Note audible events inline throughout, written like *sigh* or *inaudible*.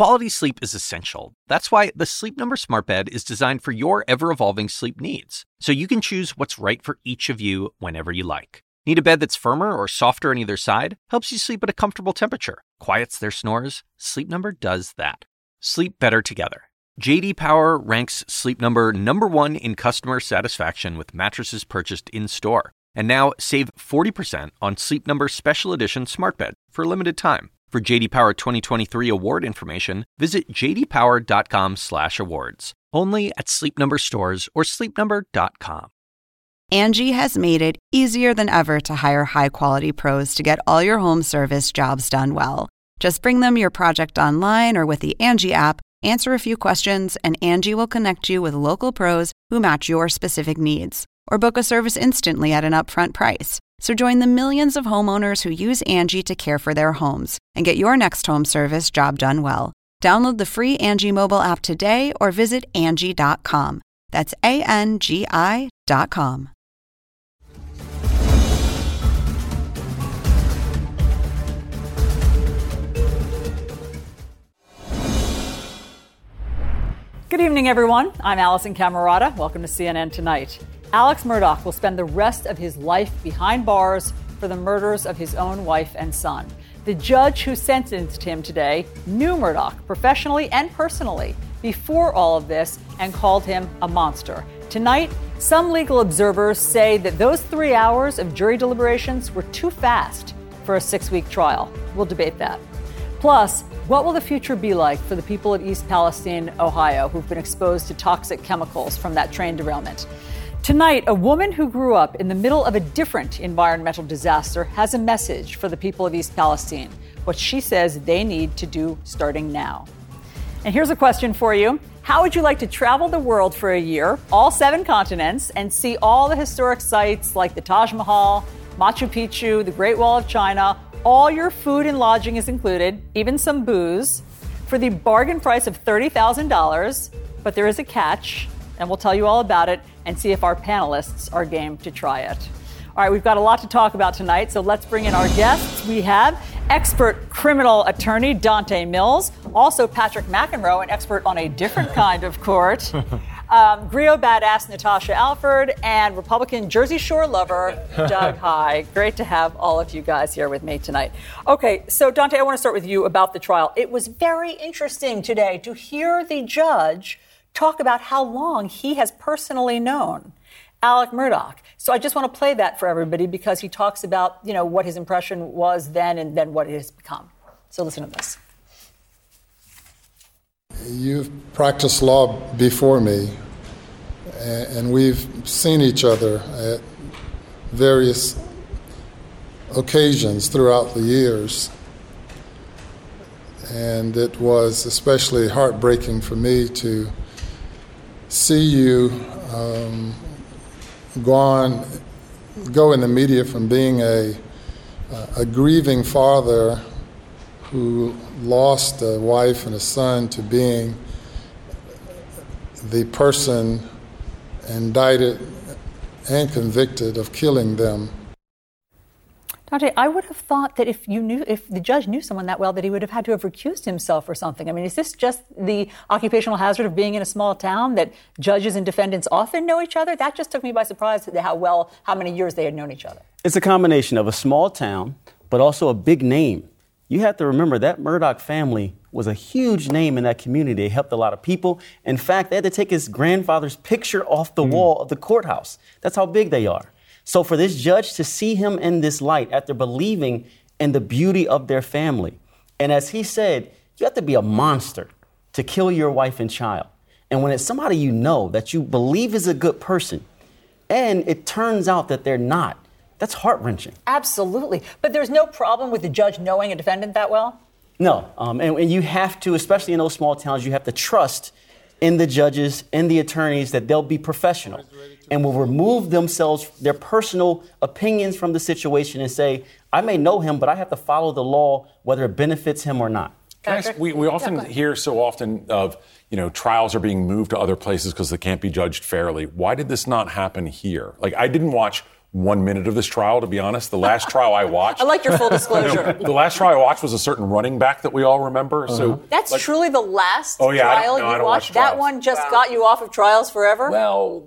Quality sleep is essential. That's why the Sleep Number Smart Bed is designed for your ever evolving sleep needs, so you can choose what's right for each of you whenever you like. Need a bed that's firmer or softer on either side? Helps you sleep at a comfortable temperature. Quiets their snores? Sleep Number does that. Sleep better together. JD Power ranks Sleep Number number 1 in customer satisfaction with mattresses purchased in-store. And now save 40% on Sleep Number special edition smart bed for a limited time. For JD Power 2023 award information, visit jdpower.com/awards. Only at Sleep Number stores or sleepnumber.com. Angie has made it easier than ever to hire high-quality pros to get all your home service jobs done well. Just bring them your project online or with the Angie app, answer a few questions, and Angie will connect you with local pros who match your specific needs. Or book a service instantly at an upfront price. So join the millions of homeowners who use Angie to care for their homes and get your next home service job done well. Download the free Angie mobile app today or visit Angie.com. That's A N G I dot com. Good evening, everyone. I'm Alisyn Camerota. Welcome to CNN Tonight. Alex Murdaugh will spend the rest of his life behind bars for the murders of his own wife and son. The judge who sentenced him today knew Murdaugh professionally and personally before all of this and called him a monster. Tonight, some legal observers say that those three hours of jury deliberations were too fast for a six week trial. We'll debate that. Plus, what will the future be like for the people of East Palestine, Ohio, who've been exposed to toxic chemicals from that train derailment? Tonight, a woman who grew up in the middle of a different environmental disaster has a message for the people of East Palestine, what she says they need to do starting now. And here's a question for you How would you like to travel the world for a year, all seven continents, and see all the historic sites like the Taj Mahal, Machu Picchu, the Great Wall of China? All your food and lodging is included, even some booze, for the bargain price of $30,000. But there is a catch, and we'll tell you all about it and see if our panelists are game to try it. All right, we've got a lot to talk about tonight, so let's bring in our guests. We have expert criminal attorney Dante Mills, also Patrick McEnroe, an expert on a different *laughs* kind of court. *laughs* Um, Grio badass Natasha Alford and Republican Jersey Shore lover Doug *laughs* Heye. Great to have all of you guys here with me tonight. Okay, so Dante, I want to start with you about the trial. It was very interesting today to hear the judge talk about how long he has personally known Alec Murdaugh. So I just want to play that for everybody because he talks about, you know, what his impression was then and then what it has become. So listen to this. You've practiced law before me, and we've seen each other at various occasions throughout the years. And it was especially heartbreaking for me to see you um, go on, go in the media from being a, a grieving father who lost a wife and a son to being the person indicted and convicted of killing them. Dante, I would have thought that if you knew, if the judge knew someone that well, that he would have had to have recused himself or something. I mean, is this just the occupational hazard of being in a small town that judges and defendants often know each other? That just took me by surprise how well, how many years they had known each other. It's a combination of a small town, but also a big name you have to remember that Murdaugh family was a huge name in that community. They helped a lot of people. In fact, they had to take his grandfather's picture off the mm. wall of the courthouse. That's how big they are. So for this judge to see him in this light after believing in the beauty of their family, and as he said, you have to be a monster to kill your wife and child. And when it's somebody you know that you believe is a good person, and it turns out that they're not, that's heart wrenching. Absolutely. But there's no problem with the judge knowing a defendant that well? No. Um, and, and you have to, especially in those small towns, you have to trust in the judges and the attorneys that they'll be professional and will remove themselves, their personal opinions from the situation and say, I may know him, but I have to follow the law whether it benefits him or not. Ask, we, we often yeah, hear so often of, you know, trials are being moved to other places because they can't be judged fairly. Why did this not happen here? Like, I didn't watch one minute of this trial, to be honest. The last trial I *laughs* watched. I like your full *laughs* disclosure. the last trial I watched was a certain running back that we all remember. Uh-huh. So that's like, truly the last oh, yeah, trial no, you watched. That one just wow. got you off of trials forever. Well,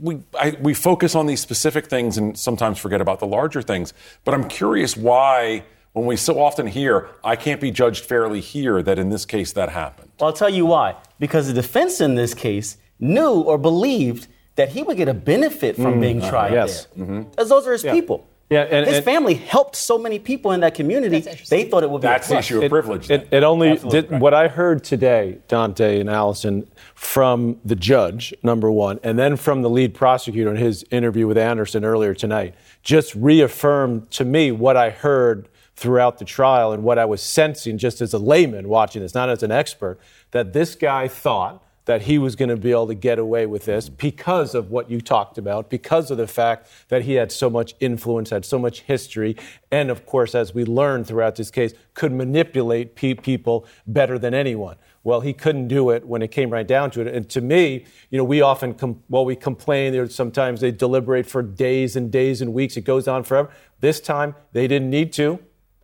we I, we focus on these specific things and sometimes forget about the larger things. But I'm curious why. When we so often hear, I can't be judged fairly here, that in this case that happened. Well, I'll tell you why. Because the defense in this case knew or believed that he would get a benefit from mm, being tried uh, yes. there. Mm-hmm. As those are his yeah. people. Yeah, and, his and, family helped so many people in that community. They thought it would be that's the issue of privilege. It, it, only did, what I heard today, Dante and Alisyn, from the judge, number one, and then from the lead prosecutor in his interview with Anderson earlier tonight, just reaffirmed to me what I heard throughout the trial and what I was sensing just as a layman watching this, not as an expert, that this guy thought that he was going to be able to get away with this because of what you talked about, because of the fact that he had so much influence, had so much history, and of course, as we learned throughout this case, could manipulate pe- people better than anyone. Well, he couldn't do it when it came right down to it. And to me, you know, we often, com- well, we complain. There sometimes they deliberate for days and days and weeks. It goes on forever. This time, they didn't need to.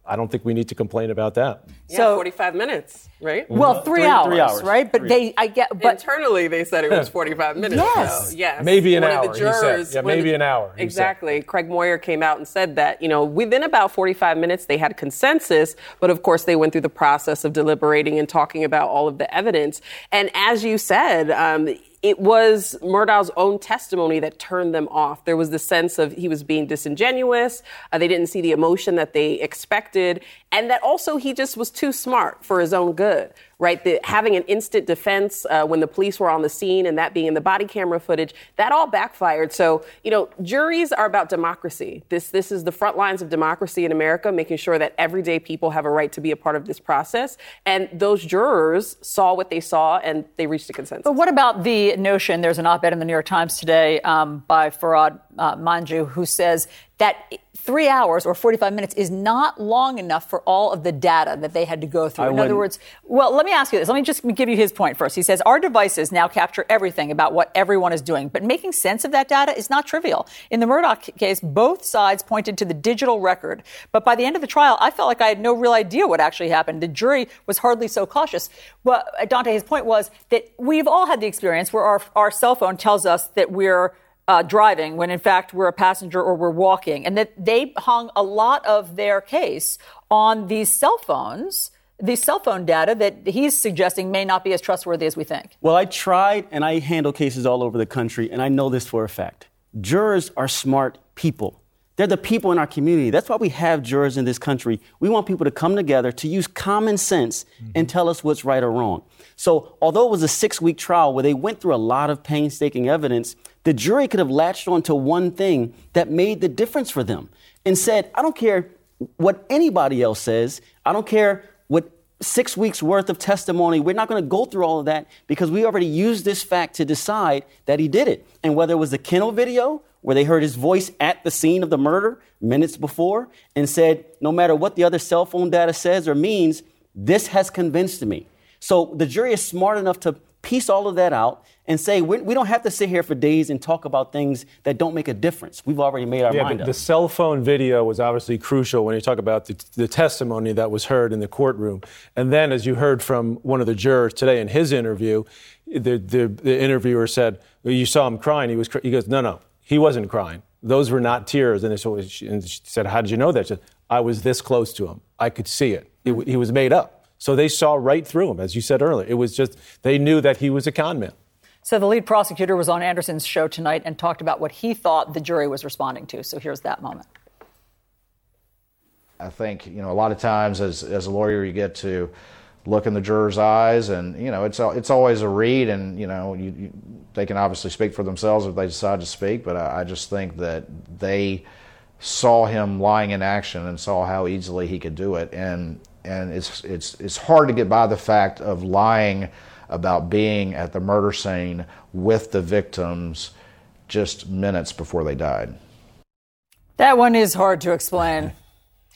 I don't think we need to complain about that. Yeah, so 45 minutes, right? Well, three, three, hours, three hours, right? But three. they, I get, but internally they said it was 45 minutes. yes, so, yes. Maybe an one hour. Of the jurors, yeah, maybe the, an hour. Exactly. Craig Moyer came out and said that you know within about 45 minutes they had consensus, but of course they went through the process of deliberating and talking about all of the evidence. And as you said, um, it was Murdaugh's own testimony that turned them off. There was the sense of he was being disingenuous. Uh, they didn't see the emotion that they expected, and that also he just was too smart for his own good right? The, having an instant defense uh, when the police were on the scene and that being in the body camera footage, that all backfired. So, you know, juries are about democracy. This, this is the front lines of democracy in America, making sure that everyday people have a right to be a part of this process. And those jurors saw what they saw and they reached a consensus. But what about the notion? There's an op ed in the New York Times today um, by Farhad uh, Manjoo who says that three hours or 45 minutes is not long enough for all of the data that they had to go through. I In wouldn't. other words, well, let me ask you this. Let me just give you his point first. He says our devices now capture everything about what everyone is doing, but making sense of that data is not trivial. In the Murdaugh case, both sides pointed to the digital record, but by the end of the trial, I felt like I had no real idea what actually happened. The jury was hardly so cautious. Well, Dante, his point was that we've all had the experience where our, our cell phone tells us that we're uh, driving when in fact we're a passenger or we're walking, and that they hung a lot of their case on these cell phones. The cell phone data that he's suggesting may not be as trustworthy as we think. Well, I tried and I handle cases all over the country, and I know this for a fact. Jurors are smart people. They're the people in our community. That's why we have jurors in this country. We want people to come together to use common sense mm-hmm. and tell us what's right or wrong. So, although it was a six week trial where they went through a lot of painstaking evidence, the jury could have latched on to one thing that made the difference for them and said, I don't care what anybody else says. I don't care what six weeks worth of testimony. We're not going to go through all of that because we already used this fact to decide that he did it. And whether it was the kennel video where they heard his voice at the scene of the murder minutes before and said, no matter what the other cell phone data says or means, this has convinced me. So the jury is smart enough to piece all of that out and say we, don't have to sit here for days and talk about things that don't make a difference. We've already made our yeah, mind up. The cell phone video was obviously crucial when you talk about the, the, testimony that was heard in the courtroom. And then, as you heard from one of the jurors today in his interview, the, the, the interviewer said, "You saw him crying." He was. He goes, "No, no, he wasn't crying. Those were not tears." And, so she, and she said, "How did you know that?" She said, "I was this close to him. I could see it. it he was made up." So they saw right through him, as you said earlier. It was just, they knew that he was a con man. So the lead prosecutor was on Anderson's show tonight and talked about what he thought the jury was responding to. So here's that moment. I think, you know, a lot of times as, as a lawyer, you get to look in the jurors' eyes, and, you know, it's, it's always a read, and, you know, you, you, they can obviously speak for themselves if they decide to speak, but I, I just think that they saw him lying in action and saw how easily he could do it. And and it's it's it's hard to get by the fact of lying about being at the murder scene with the victims just minutes before they died. That one is hard to explain. *laughs*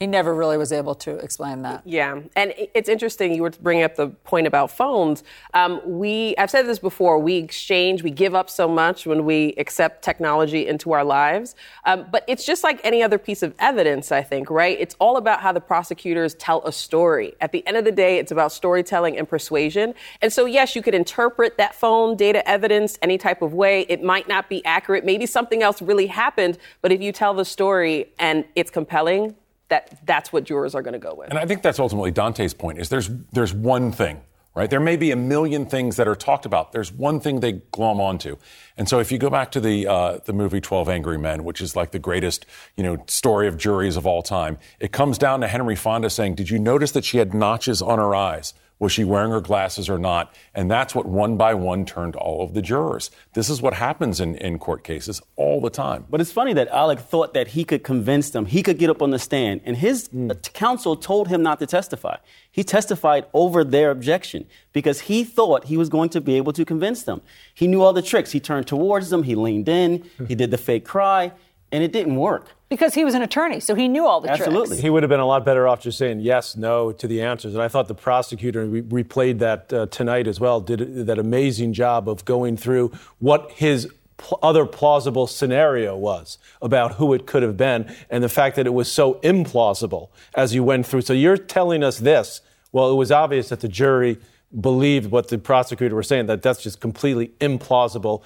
He never really was able to explain that. Yeah, and it's interesting. You were bringing up the point about phones. Um, we, I've said this before. We exchange, we give up so much when we accept technology into our lives. Um, but it's just like any other piece of evidence. I think, right? It's all about how the prosecutors tell a story. At the end of the day, it's about storytelling and persuasion. And so, yes, you could interpret that phone data evidence any type of way. It might not be accurate. Maybe something else really happened. But if you tell the story and it's compelling, that that's what jurors are going to go with. And I think that's ultimately Dante's point is there's there's one thing, right? There may be a million things that are talked about. There's one thing they glom onto. And so if you go back to the uh, the movie 12 Angry Men, which is like the greatest, you know, story of juries of all time, it comes down to Henry Fonda saying, "Did you notice that she had notches on her eyes?" Was she wearing her glasses or not? And that's what one by one turned all of the jurors. This is what happens in, in court cases all the time. But it's funny that Alec thought that he could convince them, he could get up on the stand, and his mm. counsel told him not to testify. He testified over their objection because he thought he was going to be able to convince them. He knew all the tricks. He turned towards them, he leaned in, *laughs* he did the fake cry, and it didn't work. Because he was an attorney, so he knew all the Absolutely. tricks. He would have been a lot better off just saying yes, no to the answers. And I thought the prosecutor, we replayed that uh, tonight as well, did that amazing job of going through what his pl- other plausible scenario was about who it could have been and the fact that it was so implausible as you went through. So you're telling us this. Well, it was obvious that the jury believed what the prosecutor was saying, that that's just completely implausible,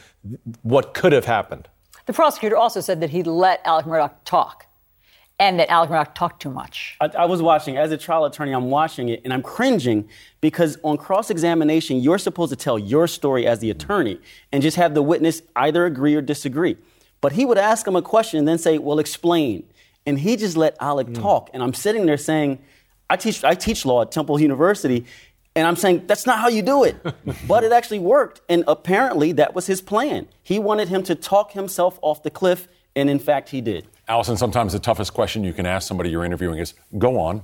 what could have happened. The prosecutor also said that he let Alec Murdaugh talk and that Alec Murdaugh talked too much. I, I, was watching, as a trial attorney, I'm watching it and I'm cringing because on cross examination, you're supposed to tell your story as the attorney and just have the witness either agree or disagree. But he would ask him a question and then say, Well, explain. And he just let Alec mm. talk. And I'm sitting there saying, I teach, I teach law at Temple University, and I'm saying, that's not how you do it. *laughs* but it actually worked. And apparently, that was his plan. He wanted him to talk himself off the cliff, and in fact, he did. Alisyn, sometimes the toughest question you can ask somebody you're interviewing is go on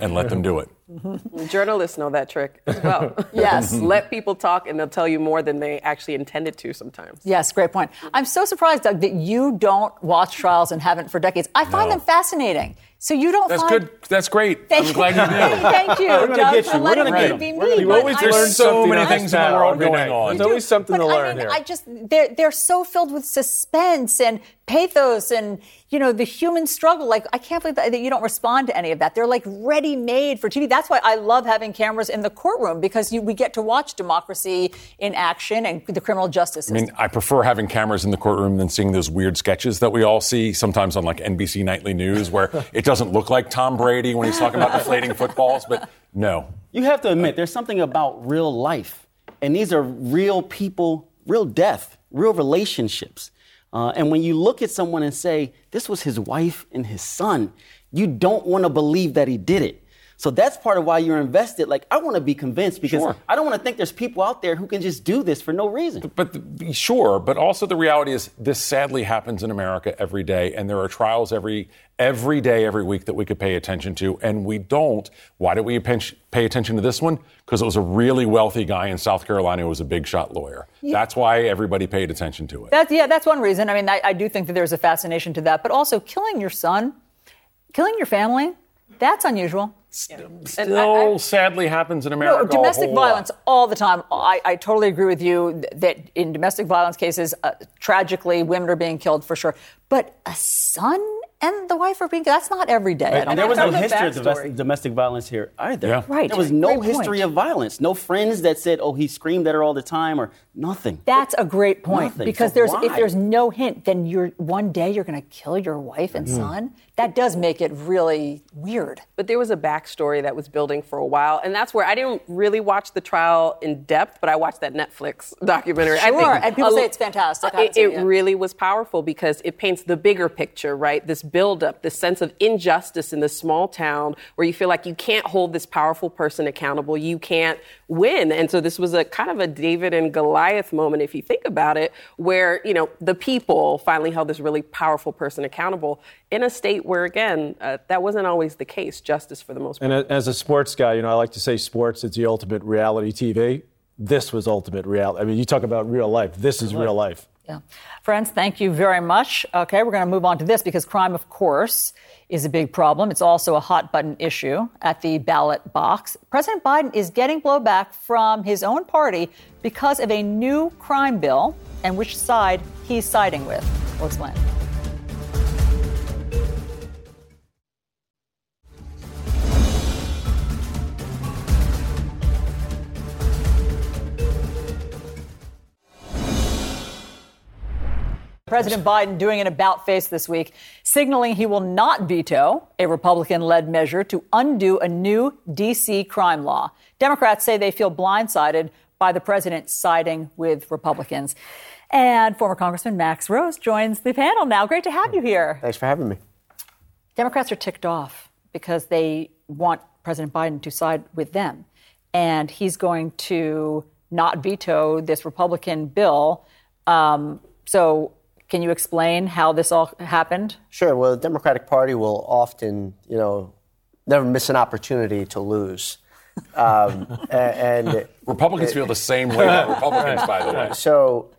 and let them do it. *laughs* Journalists know that trick as well. *laughs* yes. Let people talk and they'll tell you more than they actually intended to sometimes. Yes, great point. I'm so surprised, Doug, that you don't watch trials and haven't for decades. I find no. them fascinating. So you don't That's find... good. That's great. Thank I'm glad you do. *laughs* Thank you, We're Doug, get you. We're gonna get me. me. You always learn so many things in the world going on. There's always something but to learn I mean, here. I just they're they're so filled with suspense and pathos and you know the human struggle. Like I can't believe that, that you don't respond to any of that. They're like ready made for TV. That's why I love having cameras in the courtroom because you, we get to watch democracy in action and the criminal justice system. I mean, I prefer having cameras in the courtroom than seeing those weird sketches that we all see sometimes on like NBC Nightly News where *laughs* it doesn't look like Tom Brady when he's talking about deflating footballs, but no. You have to admit, there's something about real life, and these are real people, real death, real relationships. Uh, and when you look at someone and say, this was his wife and his son, you don't want to believe that he did it. So that's part of why you're invested. Like, I want to be convinced because sure. I don't want to think there's people out there who can just do this for no reason. But, but, sure, but also the reality is this sadly happens in America every day, and there are trials every every day, every week that we could pay attention to, and we don't. Why do we pay attention to this one? Because it was a really wealthy guy in South Carolina who was a big shot lawyer. Yeah. That's why everybody paid attention to it. That's, yeah, that's one reason. I mean, I, I do think that there's a fascination to that, but also killing your son, killing your family, that's unusual. Still, still I, sadly happens in America. No, domestic violence lot. all the time. I, I, totally agree with you that in domestic violence cases, uh, tragically, women are being killed for sure. But a son and the wife are being that's not every day. And there was no history of domestic, domestic, violence here either. Yeah. Right. There was no great history point. of violence. No friends that said, "Oh, he screamed at her all the time," or nothing. That's a great point nothing. because so there's why? if there's no hint, then you're one day you're going to kill your wife and mm. son. That does make it really weird. But there was a backstory that was building for a while, and that's where I didn't really watch the trial in depth, but I watched that Netflix *laughs* documentary. Sure, and people a, say it's fantastic. It, it really was powerful because it paints the bigger picture, right? This buildup, this sense of injustice in this small town where you feel like you can't hold this powerful person accountable, you can't win. And so this was a kind of a David and Goliath moment, if you think about it, where, you know, the people finally held this really powerful person accountable in a state where, again, uh, that wasn't always the case, justice for the most part. And as a sports guy, you know, I like to say sports is the ultimate reality TV. This was ultimate reality. I mean, you talk about real life. This is real life. Yeah. Friends, thank you very much. Okay, we're going to move on to this because crime, of course, is a big problem. It's also a hot button issue at the ballot box. President Biden is getting blowback from his own party because of a new crime bill and which side he's siding with. We'll explain. President Biden doing an about face this week, signaling he will not veto a Republican led measure to undo a new D.C. crime law. Democrats say they feel blindsided by the president siding with Republicans. And former Congressman Max Rose joins the panel now. Great to have you here. Thanks for having me. Democrats are ticked off because they want President Biden to side with them. And he's going to not veto this Republican bill. Um, so can you explain how this all happened? Sure. Well, the Democratic Party will often, you know, never miss an opportunity to lose. Um, *laughs* and Republicans feel the same way about Republicans, by the way. So,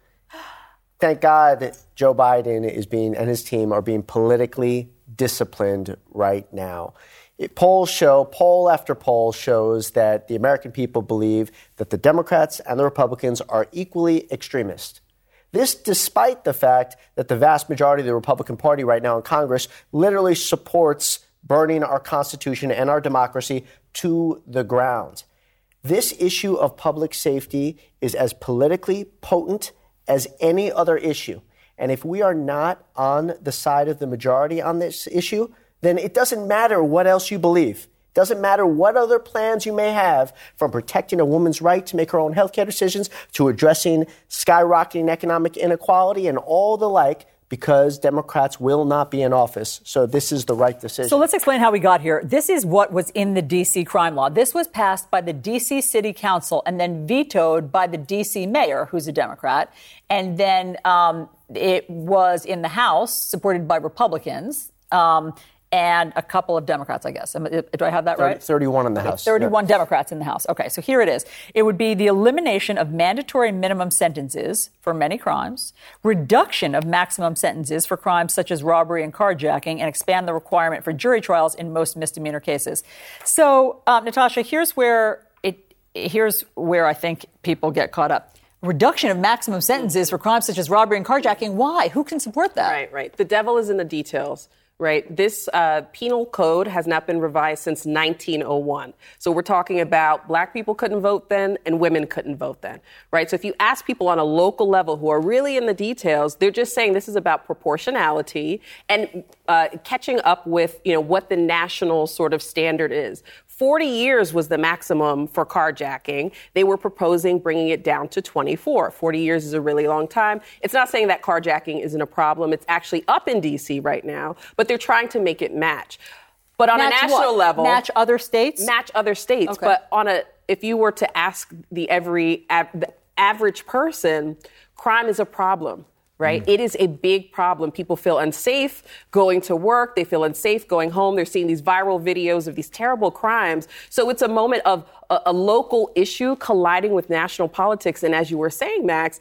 thank God that Joe Biden is being and his team are being politically disciplined right now. It, polls show, poll after poll shows that the American people believe that the Democrats and the Republicans are equally extremist. This despite the fact that the vast majority of the Republican Party right now in Congress literally supports burning our Constitution and our democracy to the ground. This issue of public safety is as politically potent as any other issue. And if we are not on the side of the majority on this issue, then it doesn't matter what else you believe. Doesn't matter what other plans you may have, from protecting a woman's right to make her own healthcare decisions to addressing skyrocketing economic inequality and all the like, because Democrats will not be in office. So this is the right decision. So let's explain how we got here. This is what was in the D.C. crime law. This was passed by the D.C. City Council and then vetoed by the D.C. mayor, who's a Democrat. And then um, it was in the House, supported by Republicans. Um, and a couple of Democrats, I guess. Do I have that 30, right? 31 in the House. 31 yeah. Democrats in the House. Okay, so here it is. It would be the elimination of mandatory minimum sentences for many crimes, reduction of maximum sentences for crimes such as robbery and carjacking, and expand the requirement for jury trials in most misdemeanor cases. So, um, Natasha, here's where it. Here's where I think people get caught up reduction of maximum sentences for crimes such as robbery and carjacking. Why? Who can support that? Right, right. The devil is in the details right? This uh, penal code has not been revised since 1901. So we're talking about black people couldn't vote then and women couldn't vote then, right? So if you ask people on a local level who are really in the details, they're just saying this is about proportionality and uh, catching up with, you know, what the national sort of standard is. 40 years was the maximum for carjacking. They were proposing bringing it down to 24. 40 years is a really long time. It's not saying that carjacking isn't a problem. It's actually up in D.C. right now, but they're trying to make it match. But on match a national what? level, match other states, match other states. Okay. But on a, if you were to ask the every the average person, crime is a problem right? Mm. It is a big problem. People feel unsafe going to work. They feel unsafe going home. They're seeing these viral videos of these terrible crimes. So it's a moment of a, a local issue colliding with national politics. And as you were saying, Max,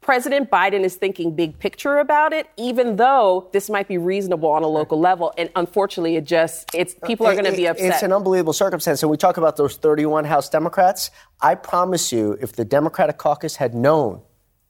President Biden is thinking big picture about it, even though this might be reasonable on a local level. And unfortunately, it just, it's, people are going to be upset. It's an unbelievable circumstance. And we talk about those 31 House Democrats. I promise you, if the Democratic caucus had known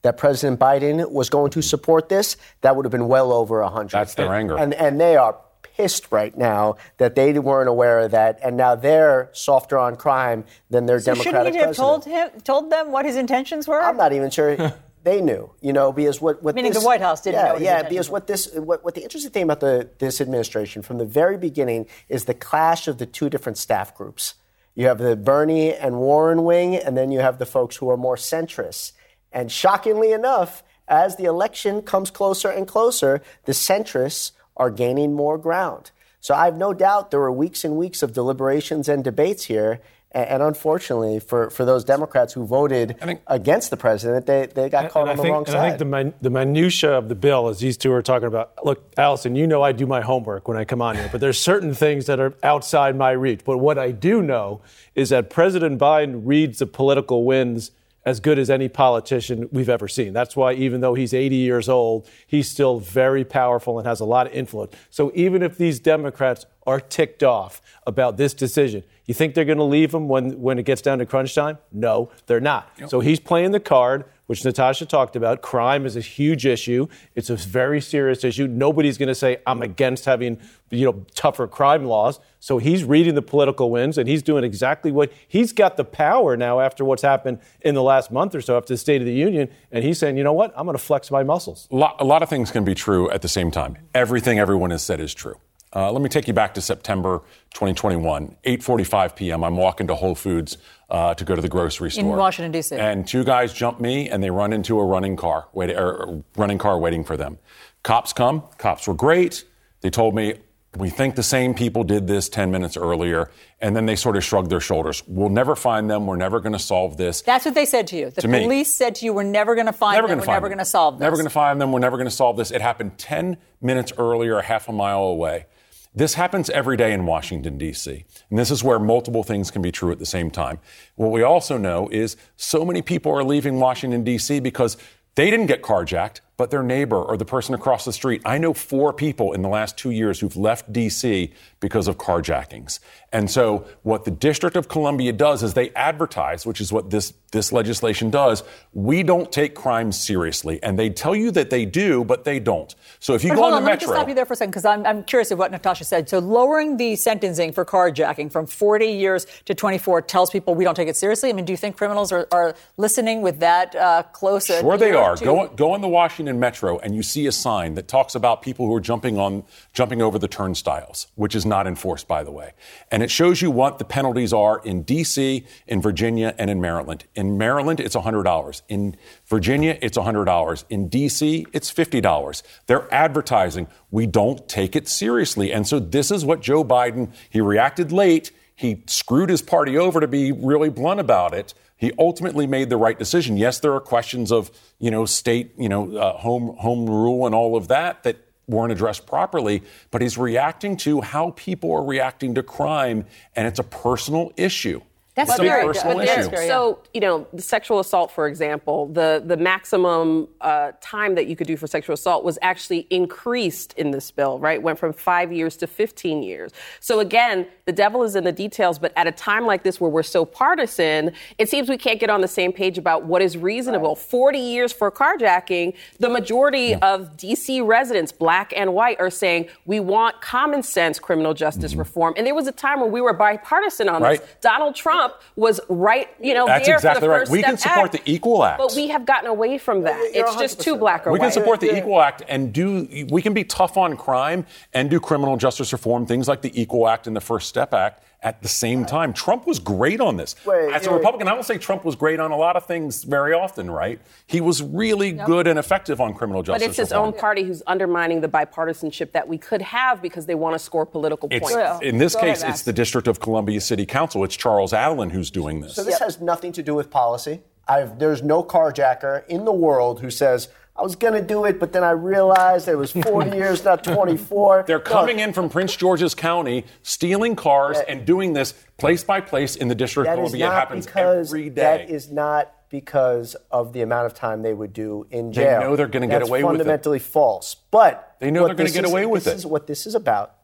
that President Biden was going to support this, that would have been well over 100. That's their anger. And, and they are pissed right now that they weren't aware of that, and now they're softer on crime than their so Democratic shouldn't he have president. told him, told them what his intentions were? I'm not even sure. *laughs* they knew, you know, because what, what meaning this, the White House didn't yeah, know. yeah, because what this, what, what the interesting thing about the this administration from the very beginning is the clash of the two different staff groups. You have the Bernie and Warren wing, and then you have the folks who are more centrist. And shockingly enough, as the election comes closer and closer, the centrists are gaining more ground. So I have no doubt there were weeks and weeks of deliberations and debates here. And, unfortunately, for, for those Democrats who voted against the president, they, they got caught on the think, wrong side. I think the, min, the minutia of the bill, as these two are talking about, look, Alisyn, you know I do my homework when I come on here, but there's certain things that are outside my reach. But what I do know is that President Biden reads the political winds as good as any politician we've ever seen. That's why, even though he's 80 years old, he's still very powerful and has a lot of influence. So, even if these Democrats are ticked off about this decision, you think they're going to leave him when, when it gets down to crunch time? No, they're not. Yep. So, he's playing the card which Natasha talked about. Crime is a huge issue. It's a very serious issue. Nobody's going to say I'm against having you know tougher crime laws. So he's reading the political winds and he's doing exactly what he's got the power now after what's happened in the last month or so after the State of the Union. And he's saying, you know what, I'm going to flex my muscles. A lot, a lot of things can be true at the same time. Everything everyone has said is true. Uh, let me take you back to September 2021, 8:45 p.m. I'm walking to Whole Foods uh, to go to the grocery store in Washington D.C. And two guys jump me, and they run into a running car, wait, er, running car waiting for them. Cops come. Cops were great. They told me we think the same people did this 10 minutes earlier, and then they sort of shrugged their shoulders. We'll never find them. We're never going to solve this. That's what they said to you. The to police me. said to you, We're never going to find never them. Gonna we're never going to solve this. Never going to find them. We're never going to solve this. It happened 10 minutes earlier, a half a mile away. This happens every day in Washington, D.C. And this is where multiple things can be true at the same time. What we also know is so many people are leaving Washington, D.C. because they didn't get carjacked but their neighbor or the person across the street. I know four people in the last two years who've left D.C. because of carjackings. And so, what the District of Columbia does is they advertise, which is what this, this legislation does. We don't take crime seriously. And they tell you that they do, but they don't. So, if you but go on, on the let metro. Let me just stop you there for a second because I'm, I'm curious of what Natasha said. So, lowering the sentencing for carjacking from 40 years to 24 tells people we don't take it seriously. I mean, do you think criminals are, are listening with that uh, close? Sure, they are. Go, go on the Washington Metro and you see a sign that talks about people who are jumping on jumping over the turnstiles, which is not enforced, by the way. And it shows you what the penalties are in D.C., in Virginia, and in Maryland. In Maryland, it's $100. In Virginia, it's $100. In D.C., it's $50. They're advertising. We don't take it seriously. And so this is what Joe Biden, he reacted late. He screwed his party over to be really blunt about it he ultimately made the right decision. Yes, there are questions of, you know, state, you know, uh, home home rule and all of that that weren't addressed properly, but he's reacting to how people are reacting to crime and it's a personal issue. That's it's scary. personal But issue. scary, yeah. So, you know, the sexual assault, for example, the, the maximum uh, time that you could do for sexual assault was actually increased in this bill, right? Went from five years to 15 years. So, again, the devil is in the details, but at a time like this where we're so partisan, it seems we can't get on the same page about what is reasonable. Right. 40 years for carjacking, the majority yeah. of D.C. residents, black and white, are saying we want common sense criminal justice mm-hmm. reform. And there was a time when we were bipartisan on right. this. Donald Trump Trump was right, you know, That's there exactly for the right. First We can support Act, the Equal Act, but we have gotten away from that. You're it's just too black or we white. We can support the Yeah. Equal Act and do. We can be tough on crime and do criminal justice reform, things like the Equal Act and the First Step Act at the same time. Trump was great on this. Wait, As a yeah. Republican, I will say Trump was great on a lot of things very often, right? He was really good and effective on criminal justice. but it's his reform. own party who's undermining the bipartisanship that we could have because they want to score political It's, points. Yeah. in this Go ahead, case, Max. it's the District of Columbia City Council. It's Charles Allen who's doing this. So this has nothing to do with policy. I've, there's no carjacker in the world who says, I was going to do it, but then I realized it was 40 *laughs* years, not 24. They're coming in from Prince George's County, stealing cars, That- and doing this place by place in the District of Columbia. It happens because every day. that is not because of the amount of time they would do in jail. They know they're gonna get away with it. fundamentally false. But They know they're gonna get is- away with this it. Is what this is about,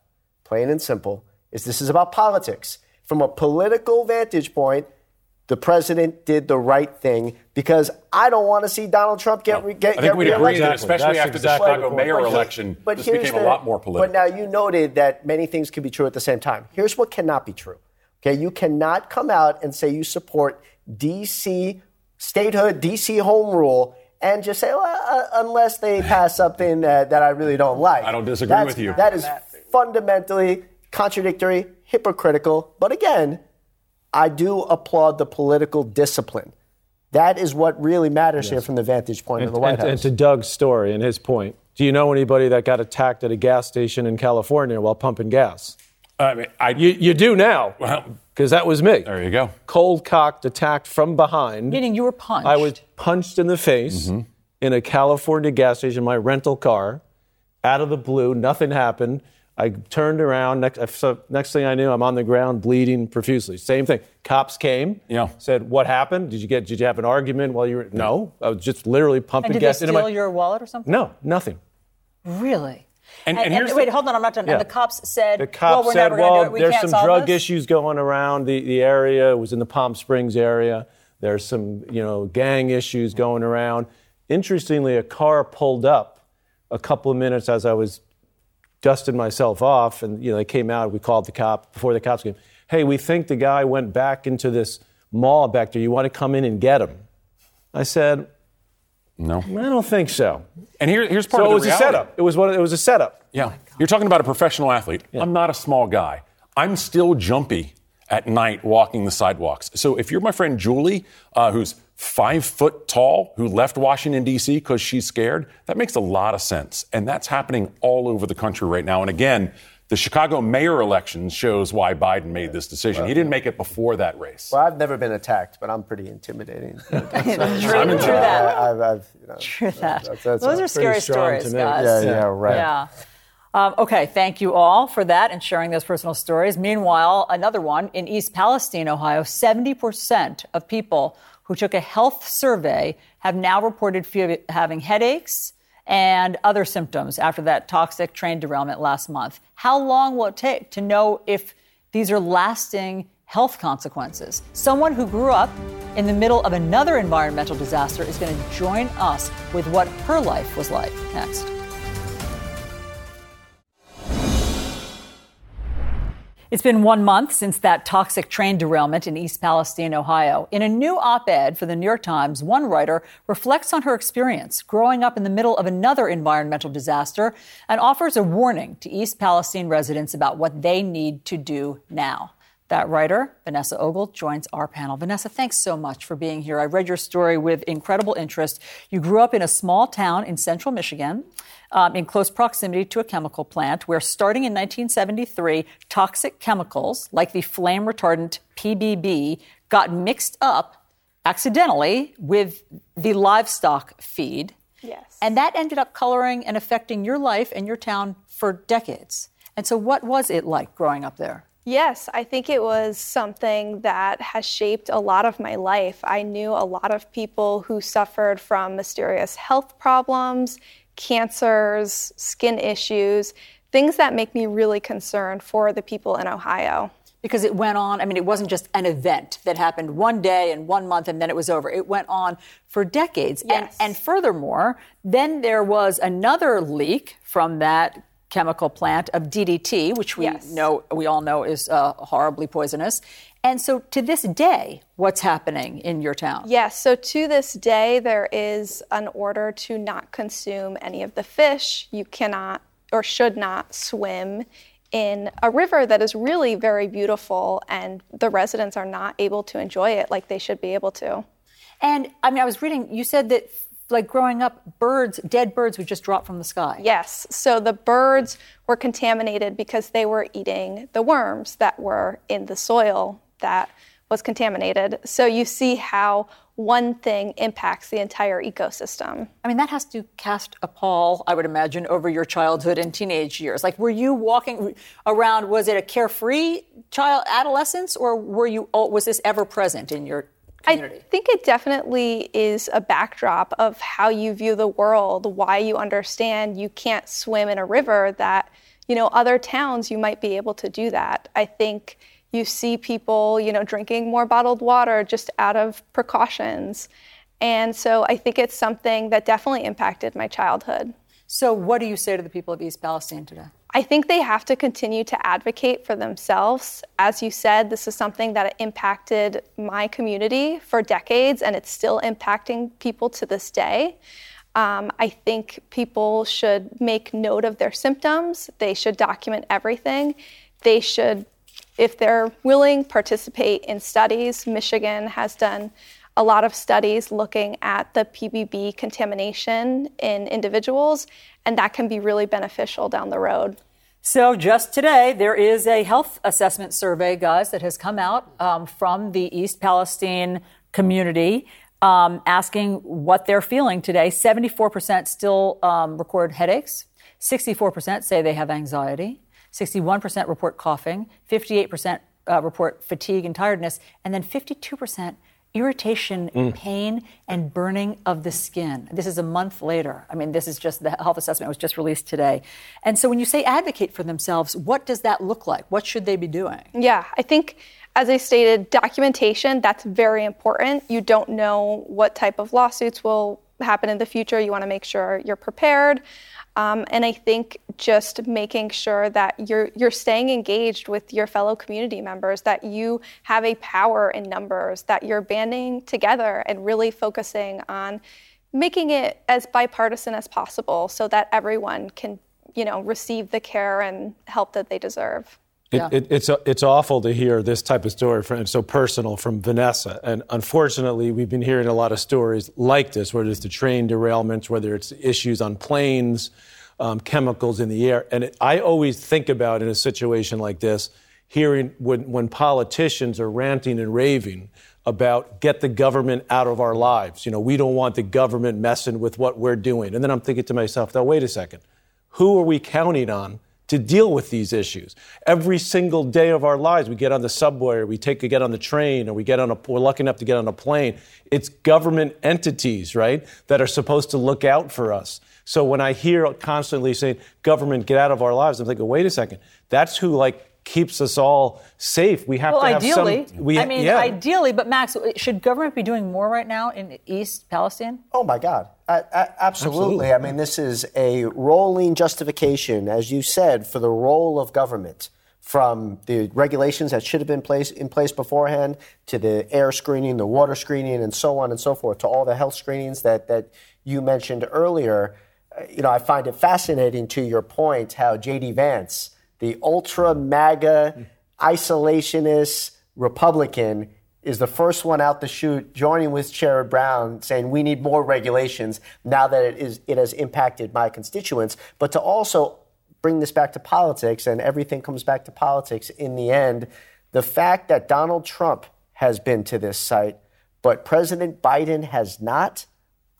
plain and simple, is this is about politics. From a political vantage point, the president did the right thing because I don't want to see Donald Trump get re- get. I think get we'd agree that, especially That's after exactly the Chicago mayor point. But- election, but this here's became the- a lot more political. But now you noted that many things can be true at the same time. Here's what cannot be true. Okay, you cannot come out and say you support DC statehood, DC home rule, and just say, well, uh, unless they pass something that, that I really don't like. I don't disagree That's- with you. That is fundamentally contradictory, hypocritical. But again, I do applaud the political discipline. That is what really matters here from the vantage point And, of the White and- House. and to Doug's story and his point, do you know anybody that got attacked at a gas station in California while pumping gas? I mean, I, You, you do now, Well- because that was me. there you go. Cold cocked, attacked from behind. Meaning you were punched. I was punched in the face mm-hmm. in a California gas station, my rental car, out of the blue. Nothing happened. I turned around. Next, so next thing I knew, I'm on the ground bleeding profusely. Same thing. Cops came. Yeah. Said, "What happened? Did you get? Did you have an argument while you were?" No. I was just literally pumping And did gas they into steal my. your wallet or something? no, nothing. Really? And- and, and here's wait, the- hold on, I'm not done. Yeah. And the cops said, The cops well, said, never going to "Well, do. We there's some drug this." issues going around the, the area. It was in the Palm Springs area. There's some, you know, gang issues going around." Interestingly, a car pulled up a couple of minutes as I was dusting myself off, and you know, they came out. We called the cop before the cops came. Hey, we think the guy went back into this mall back there. You want to come in and get him? I said, No. I don't think so. And here, here's part So of it the was a setup. It was one. It was a setup. Yeah. You're talking about a professional athlete. I'm not a small guy. I'm still jumpy at night walking the sidewalks. So if you're my friend Julie, uh, who's five foot tall, who left Washington, D.C. because she's scared, that makes a lot of sense. And that's happening all over the country right now. And again, the Chicago mayor election shows why Biden made this decision. He didn't make it before that race. Well, I've never been attacked, but I'm pretty intimidating. *laughs* true, true that. I, I've, I've, you know, True that. that's- that's Those are scary pretty strong to stories, guys. Yeah, yeah, right. Yeah. Um, okay, thank you all for that and sharing those personal stories. Meanwhile, another one in East Palestine, Ohio, 70% of people who took a health survey have now reported fe- having headaches and other symptoms after that toxic train derailment last month. How long will it take to know if these are lasting health consequences? Someone who grew up in the middle of another environmental disaster is going to join us with what her life was like next. It's been one month since that toxic train derailment in East Palestine, Ohio. In a new op ed for the New York Times, one writer reflects on her experience growing up in the middle of another environmental disaster and offers a warning to East Palestine residents about what they need to do now. That writer, Vanessa Ogle, joins our panel. Vanessa, thanks so much for being here. I read your story with incredible interest. You grew up in a small town in central Michigan. Um, in close proximity to a chemical plant where, starting in 1973, toxic chemicals like the flame retardant PBB got mixed up accidentally with the livestock feed. Yes. And that ended up coloring and affecting your life and your town for decades. And so, what was it like growing up there? Yes, I think it was something that has shaped a lot of my life. I knew a lot of people who suffered from mysterious health problems, cancers, skin issues, things that make me really concerned for the people in Ohio. Because it went on, I mean, it wasn't just an event that happened one day and one month and then it was over. It went on for decades. Yes. And, and furthermore, then there was another leak from that chemical plant of DDT, which we Yes. know, we all know is uh, horribly poisonous. And so to this day, what's happening in your town? Yes, so to this day, there is an order to not consume any of the fish. You cannot or should not swim in a river that is really very beautiful, and the residents are not able to enjoy it like they should be able to. And I mean, I was reading, you said that like growing up, birds, dead birds would just drop from the sky. Yes, so the birds were contaminated because they were eating the worms that were in the soil that was contaminated. So you see how one thing impacts the entire ecosystem. I mean, that has to cast a pall, I would imagine, over your childhood and teenage years. Like, were you walking around? Was it a carefree child adolescence, or were you? Was this ever present in your community? I think it definitely is a backdrop of how you view the world, why you understand you can't swim in a river that, you know, other towns you might be able to do that. I think you see people, you know, drinking more bottled water just out of precautions. And so I think it's something that definitely impacted my childhood. so, what do you say to the people of East Palestine today? I think they have to continue to advocate for themselves. As you said, this is something that impacted my community for decades, and it's still impacting people to this day. Um, I think people should make note of their symptoms. They should document everything. They should, if they're willing, participate in studies. Michigan has done a lot of studies looking at the PBB contamination in individuals, and that can be really beneficial down the road. So, just today, there is a health assessment survey, guys, that has come out um, from the East Palestine community um, asking what they're feeling today. 74% still um, record headaches, 64% say they have anxiety, 61% report coughing, 58% uh, report fatigue and tiredness, and then 52% irritation, mm. pain, and burning of the skin. This is a month later. I mean, this is just the health assessment was just released today. And so when you say advocate for themselves, what does that look like? What should they be doing? Yeah, I think as I stated, documentation, that's very important. You don't know what type of lawsuits will happen in the future. You want to make sure you're prepared. Um, and I think just making sure that you're you're staying engaged with your fellow community members, that you have a power in numbers, that you're banding together and really focusing on making it as bipartisan as possible, so that everyone can you know receive the care and help that they deserve. It, yeah. it, it's, it's awful to hear this type of story from, so personal from Vanessa. And unfortunately, we've been hearing a lot of stories like this, whether it's the train derailments, whether it's issues on planes, um, chemicals in the air. And it, I always think about in a situation like this, hearing when, when politicians are ranting and raving about get the government out of our lives. You know, we don't want the government messing with what we're doing. And then I'm thinking to myself, now, wait a second. Who are we counting on to deal with these issues. Every single day of our lives, we get on the subway, or we take a get on the train, or we get on a we're lucky enough to get on a plane. It's government entities, right, that are supposed to look out for us. So when I hear constantly saying government get out of our lives, I'm thinking, wait a second, that's who like keeps us all safe. We have well, to have ideally, some. We, I mean, yeah. ideally, but Max, should government be doing more right now in East Palestine? Oh my God, absolutely. absolutely. I mean, this is a rolling justification, as you said, for the role of government. From the regulations that should have been place, in place beforehand, to the air screening, the water screening, and so on and so forth, to all the health screenings that, that you mentioned earlier. Uh, you know, I find it fascinating to your point how J.D. Vance, the ultra MAGA isolationist Republican is the first one out the chute, joining with Sherrod Brown, saying we need more regulations now that it is it has impacted my constituents. But to also bring this back to politics, and everything comes back to politics in the end, the fact that Donald Trump has been to this site, but President Biden has not.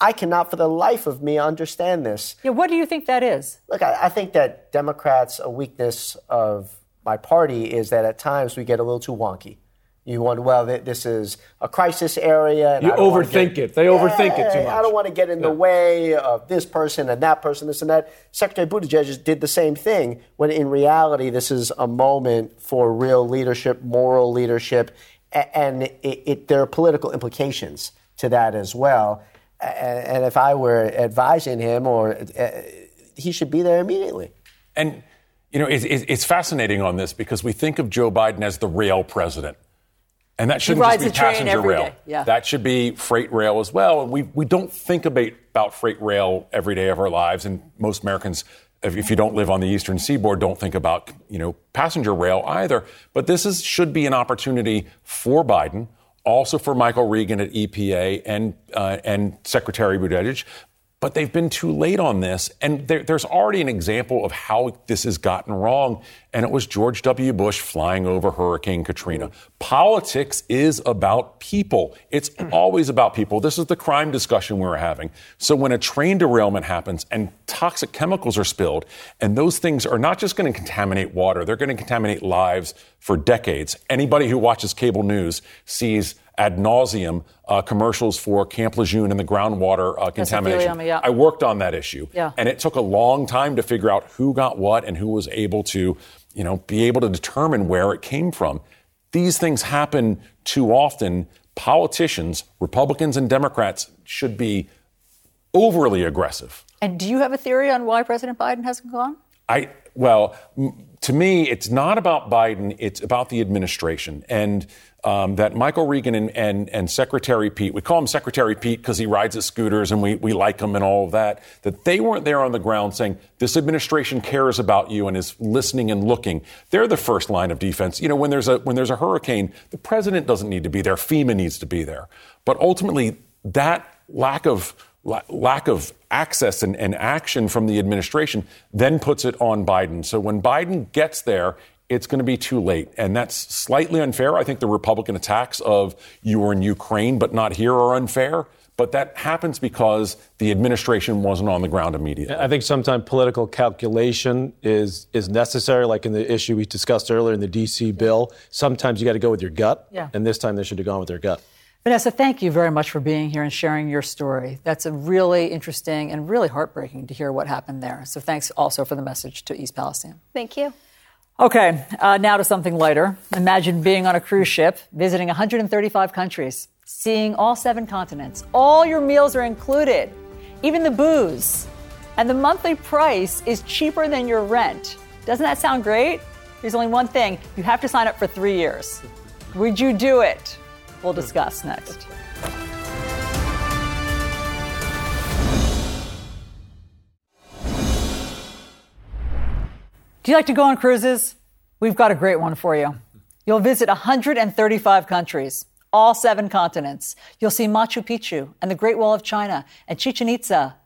I cannot for the life of me understand this. Yeah, what do you think that is? Look, I, I, think that Democrats, a weakness of my party is that at times we get a little too wonky. You wonder, well, this is a crisis area. you overthink get, it. They yeah, overthink it too much. I don't want to get in yeah. the way of this person and that person, this and that. Secretary Buttigieg did the same thing when in reality, this is a moment for real leadership, moral leadership, and it, it, there are political implications to that as well. And if I were advising him, or uh, he should be there immediately. And you know, it's, it's fascinating on this because we think of Joe Biden as the rail president. And that shouldn't just be passenger rail. Yeah. That should be freight rail as well. And we, we don't think about, about freight rail every day of our lives. And most Americans, if, if you don't live on the eastern seaboard, don't think about, you know, passenger rail either. But this is, should be an opportunity for Biden also for Michael Regan at EPA and uh, and Secretary Buttigieg. But they've been too late on this, and there, there's already an example of how this has gotten wrong, and it was George W. Bush flying over Hurricane Katrina. Politics is about people. It's always about people. This is the crime discussion we we're having. So when a train derailment happens and toxic chemicals are spilled, and those things are not just going to contaminate water, they're going to contaminate lives for decades. Anybody who watches cable news sees ad nauseum uh, commercials for Camp Lejeune and the groundwater uh, contamination. Yeah. I worked on that issue, yeah. and it took a long time to figure out who got what and who was able to, you know, be able to determine where it came from. These things happen too often. Politicians, Republicans and Democrats, should be overly aggressive. And do you have a theory on why President Biden hasn't gone? I well, to me, it's not about Biden. It's about the administration and um, that Michael Regan and, and, and Secretary Pete, we call him Secretary Pete because he rides his scooters and we, we like him and all of that, that they weren't there on the ground saying, this administration cares about you and is listening and looking. They're the first line of defense. You know, when there's a, when there's a hurricane, the president doesn't need to be there. FEMA needs to be there. But ultimately, that lack of, lack of access and, and action from the administration then puts it on Biden. So when Biden gets there, it's going to be too late. And that's slightly unfair. I think the Republican attacks of you were in Ukraine but not here are unfair. but that happens because the administration wasn't on the ground immediately. I think sometimes political calculation is is necessary, like in the issue we discussed earlier in the D.C. bill. Sometimes you got to go with your gut, Yeah. and this time they should have gone with their gut. Vanessa, thank you very much for being here and sharing your story. That's a really interesting and really heartbreaking to hear what happened there. So thanks also for the message to East Palestine. Thank you. Okay, uh, now to something lighter. Imagine being on a cruise ship, visiting 135 countries, seeing all seven continents. All your meals are included, even the booze. And the monthly price is cheaper than your rent. Doesn't that sound great? There's only one thing you have to sign up for three years. Would you do it? We'll discuss next. Do you like to go on cruises? We've got a great one for you. You'll visit 135 countries, all seven continents. You'll see Machu Picchu and the Great Wall of China and Chichen Itza.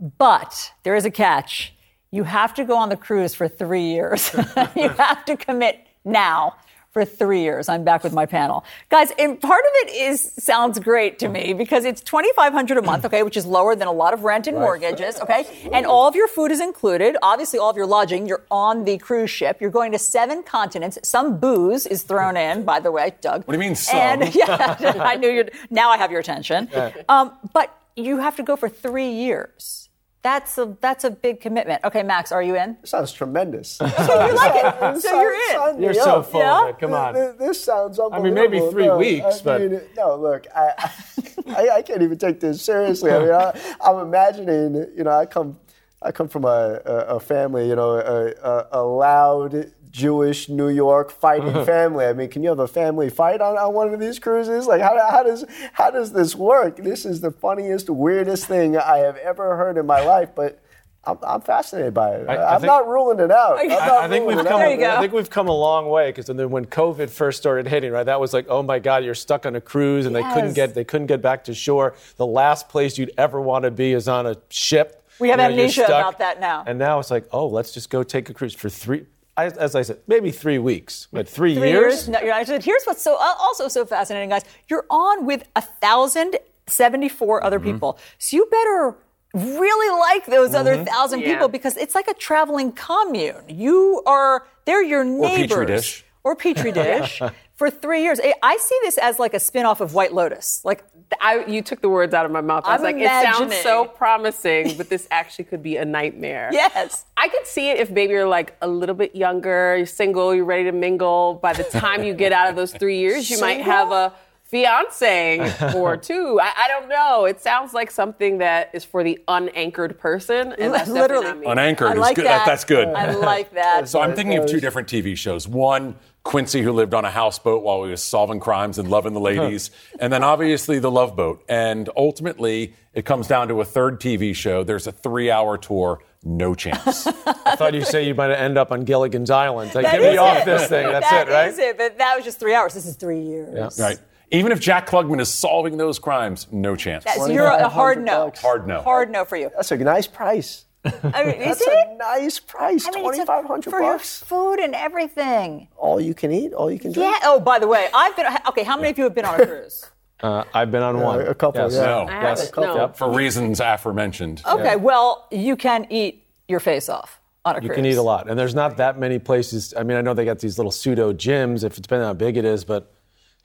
But there is a catch. You have to go on the cruise for three years. *laughs* you have to commit now for three years. I'm back with my panel. Guys, and part of it is sounds great to me because it's 2500 a month, okay, which is lower than a lot of rent and mortgages, okay? And all of your food is included. Obviously, all of your lodging, you're on the cruise ship. You're going to seven continents. Some booze is thrown in, by the way, Doug. What do you mean, some? And *laughs* yeah, I knew you'd now I have your attention. Um, but you have to go for three years. That's a that's a big commitment. Okay, Max, are you in? Sounds tremendous. *laughs* So you like it. So you're in. Sign You're so up. full Yeah? of it. Come on. Th- This sounds I mean, maybe three No, weeks, I but- mean, no, look, I, *laughs* I, I can't even take this seriously. I mean, I, I'm imagining, you know, I come, I come from a, a, a family, you know, a, a, a loud Jewish New York fighting *laughs* family. I mean, can you have a family fight on, on one of these cruises? Like, how, how does how does this work? This is the funniest, weirdest thing I have ever heard in my life, but. I'm, I'm fascinated by it. I- I, I am think- not ruling it out. I'm I, I think we've it come. out. There you go. I think we've come a long way because then when COVID first started hitting, right, that was like, oh my God, you're stuck on a cruise and they couldn't get they couldn't get back to shore. The last place you'd ever want to be is on a ship. We have You know, amnesia about that now. And now it's like, oh, let's just go take a cruise for three. I, as I said, maybe three weeks, but three, Three years. years? No, you're not. Here's what's so uh, also so fascinating, guys. You're on with a thousand seventy-four other Mm-hmm. people, so you better really like those other Mm-hmm. thousand Yeah. people because it's like a traveling commune. You are they're your neighbors Petri dish. or petri dish *laughs* for three years. I- I see this as like a spin-off of White Lotus. Like I, you took the words out of my mouth. I was I'm like, it sounds so promising, but this actually could be a nightmare. yes. I could see it if maybe you're like a little bit younger, you're single, you're ready to mingle. By the time you get out of those three years, you might have a fiance or two. I, I don't know. It sounds like something that is for the unanchored person, and that's Literally. not me. Unanchored I is like good. that. That's good. I like that. *laughs* So I'm thinking of two different TV shows. One, Quincy, who lived on a houseboat while he was solving crimes and loving the uh-huh. ladies, and then obviously the Love Boat. And ultimately, it comes down to a third TV show. There's a three-hour tour. No chance. *laughs* I thought you say you might end up on Gilligan's Island. Like, get me is off it. this thing. That's That it, right? is it. But that was just three hours. This is three years. right. Even if Jack Klugman is solving those crimes, no chance. That's, you're uh, a hard no. bucks. Hard no. Hard no for you. That's a nice price. *laughs* I mean, is That's it? a nice price. I mean, it's Twenty a- five hundred for your bucks. food and everything. All you can eat, all you can drink. Yeah. Oh, by the way, I've been. Okay, how many of you have been on a cruise? *laughs* Uh, I've been on one. a couple, Yes. yeah. No. I Yes. haven't. No. For reasons aforementioned. Okay, well, you can eat your face off on a You cruise. You can eat a lot, and there's not that many places. I mean, I know they got these little pseudo gyms, if it's depending on how big it is, but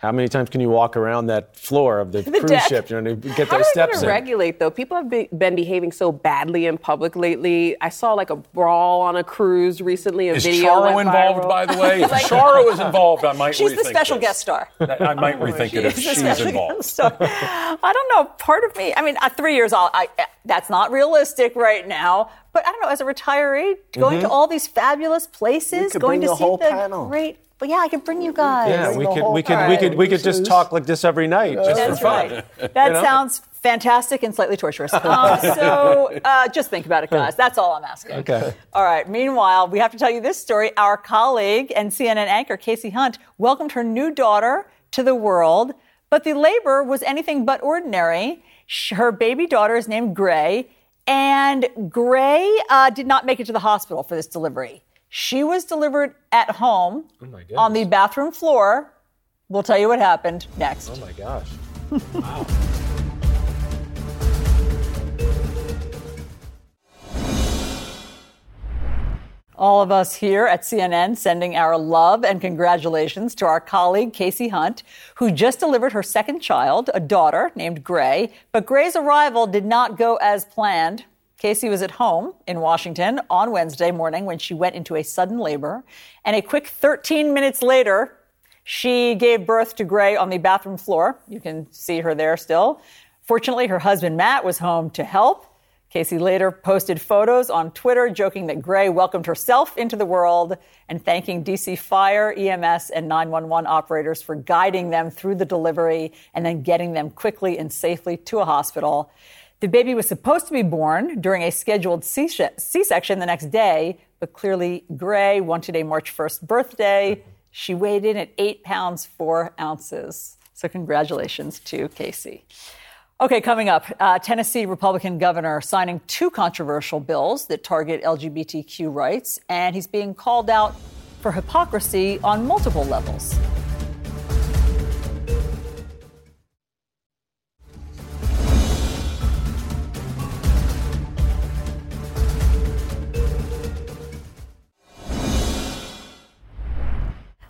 how many times can you walk around that floor of the, *laughs* cruise deck. ship? You know, to get How those are they steps going to in. regulate though? People have be- been behaving so badly in public lately. I saw like a brawl on a cruise recently. A Is video Charo went involved, viral. by the way? *laughs* If Charo is involved, I might She's rethink the special this. guest star. I might *laughs* rethink it if She's the she's special involved. I don't know. Part of me. I mean, at three years, I'll, I, eh, that's not realistic right now. But I don't know. As a retiree, going mm-hmm. to all these fabulous places, going to the see whole the panel. great. But yeah, I can bring you guys. Yeah, Bring we could, we could, we could, we could just talk like this every night, just That's for fun. right. *laughs* That sounds fantastic and slightly torturous. *laughs* Um, so uh, just think about it, guys. That's all I'm asking. Okay. All right. Meanwhile, we have to tell you this story. Our colleague and CNN anchor, Kasie Hunt, welcomed her new daughter to the world, but the labor was anything but ordinary. Her baby daughter is named Grey, and Grey uh, did not make it to the hospital for this delivery. She was delivered at home oh on the bathroom floor. We'll tell you what happened next. Oh my gosh. *laughs* wow. All of us here at CNN sending our love and congratulations to our colleague Kasie Hunt, who just delivered her second child, a daughter named Grey. But Grey's arrival did not go as planned. Kasie was at home in Washington on Wednesday morning when she went into a sudden labor. And a quick 13 minutes later, she gave birth to Grey on the bathroom floor. You can see her there still. Fortunately, her husband Matt was home to help. Kasie later posted photos on Twitter joking that Grey welcomed herself into the world and thanking DC Fire, EMS, and 911 operators for guiding them through the delivery and then getting them quickly and safely to a hospital. The baby was supposed to be born during a scheduled C section the next day, but clearly Grey wanted a March 1st birthday. She weighed in at eight pounds, four ounces. So, congratulations to Kasie. Okay, coming up, uh, Tennessee Republican governor signing two controversial bills that target LGBTQ rights, and he's being called out for hypocrisy on multiple levels.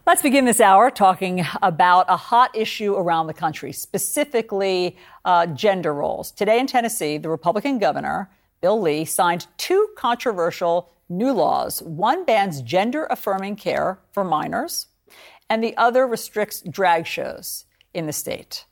Let's begin this hour talking about a hot issue around the country, specifically uh, gender roles. Today in Tennessee, the Republican governor, Bill Lee, signed two controversial new laws. One bans gender affirming care for minors, and the other restricts drag shows in the state.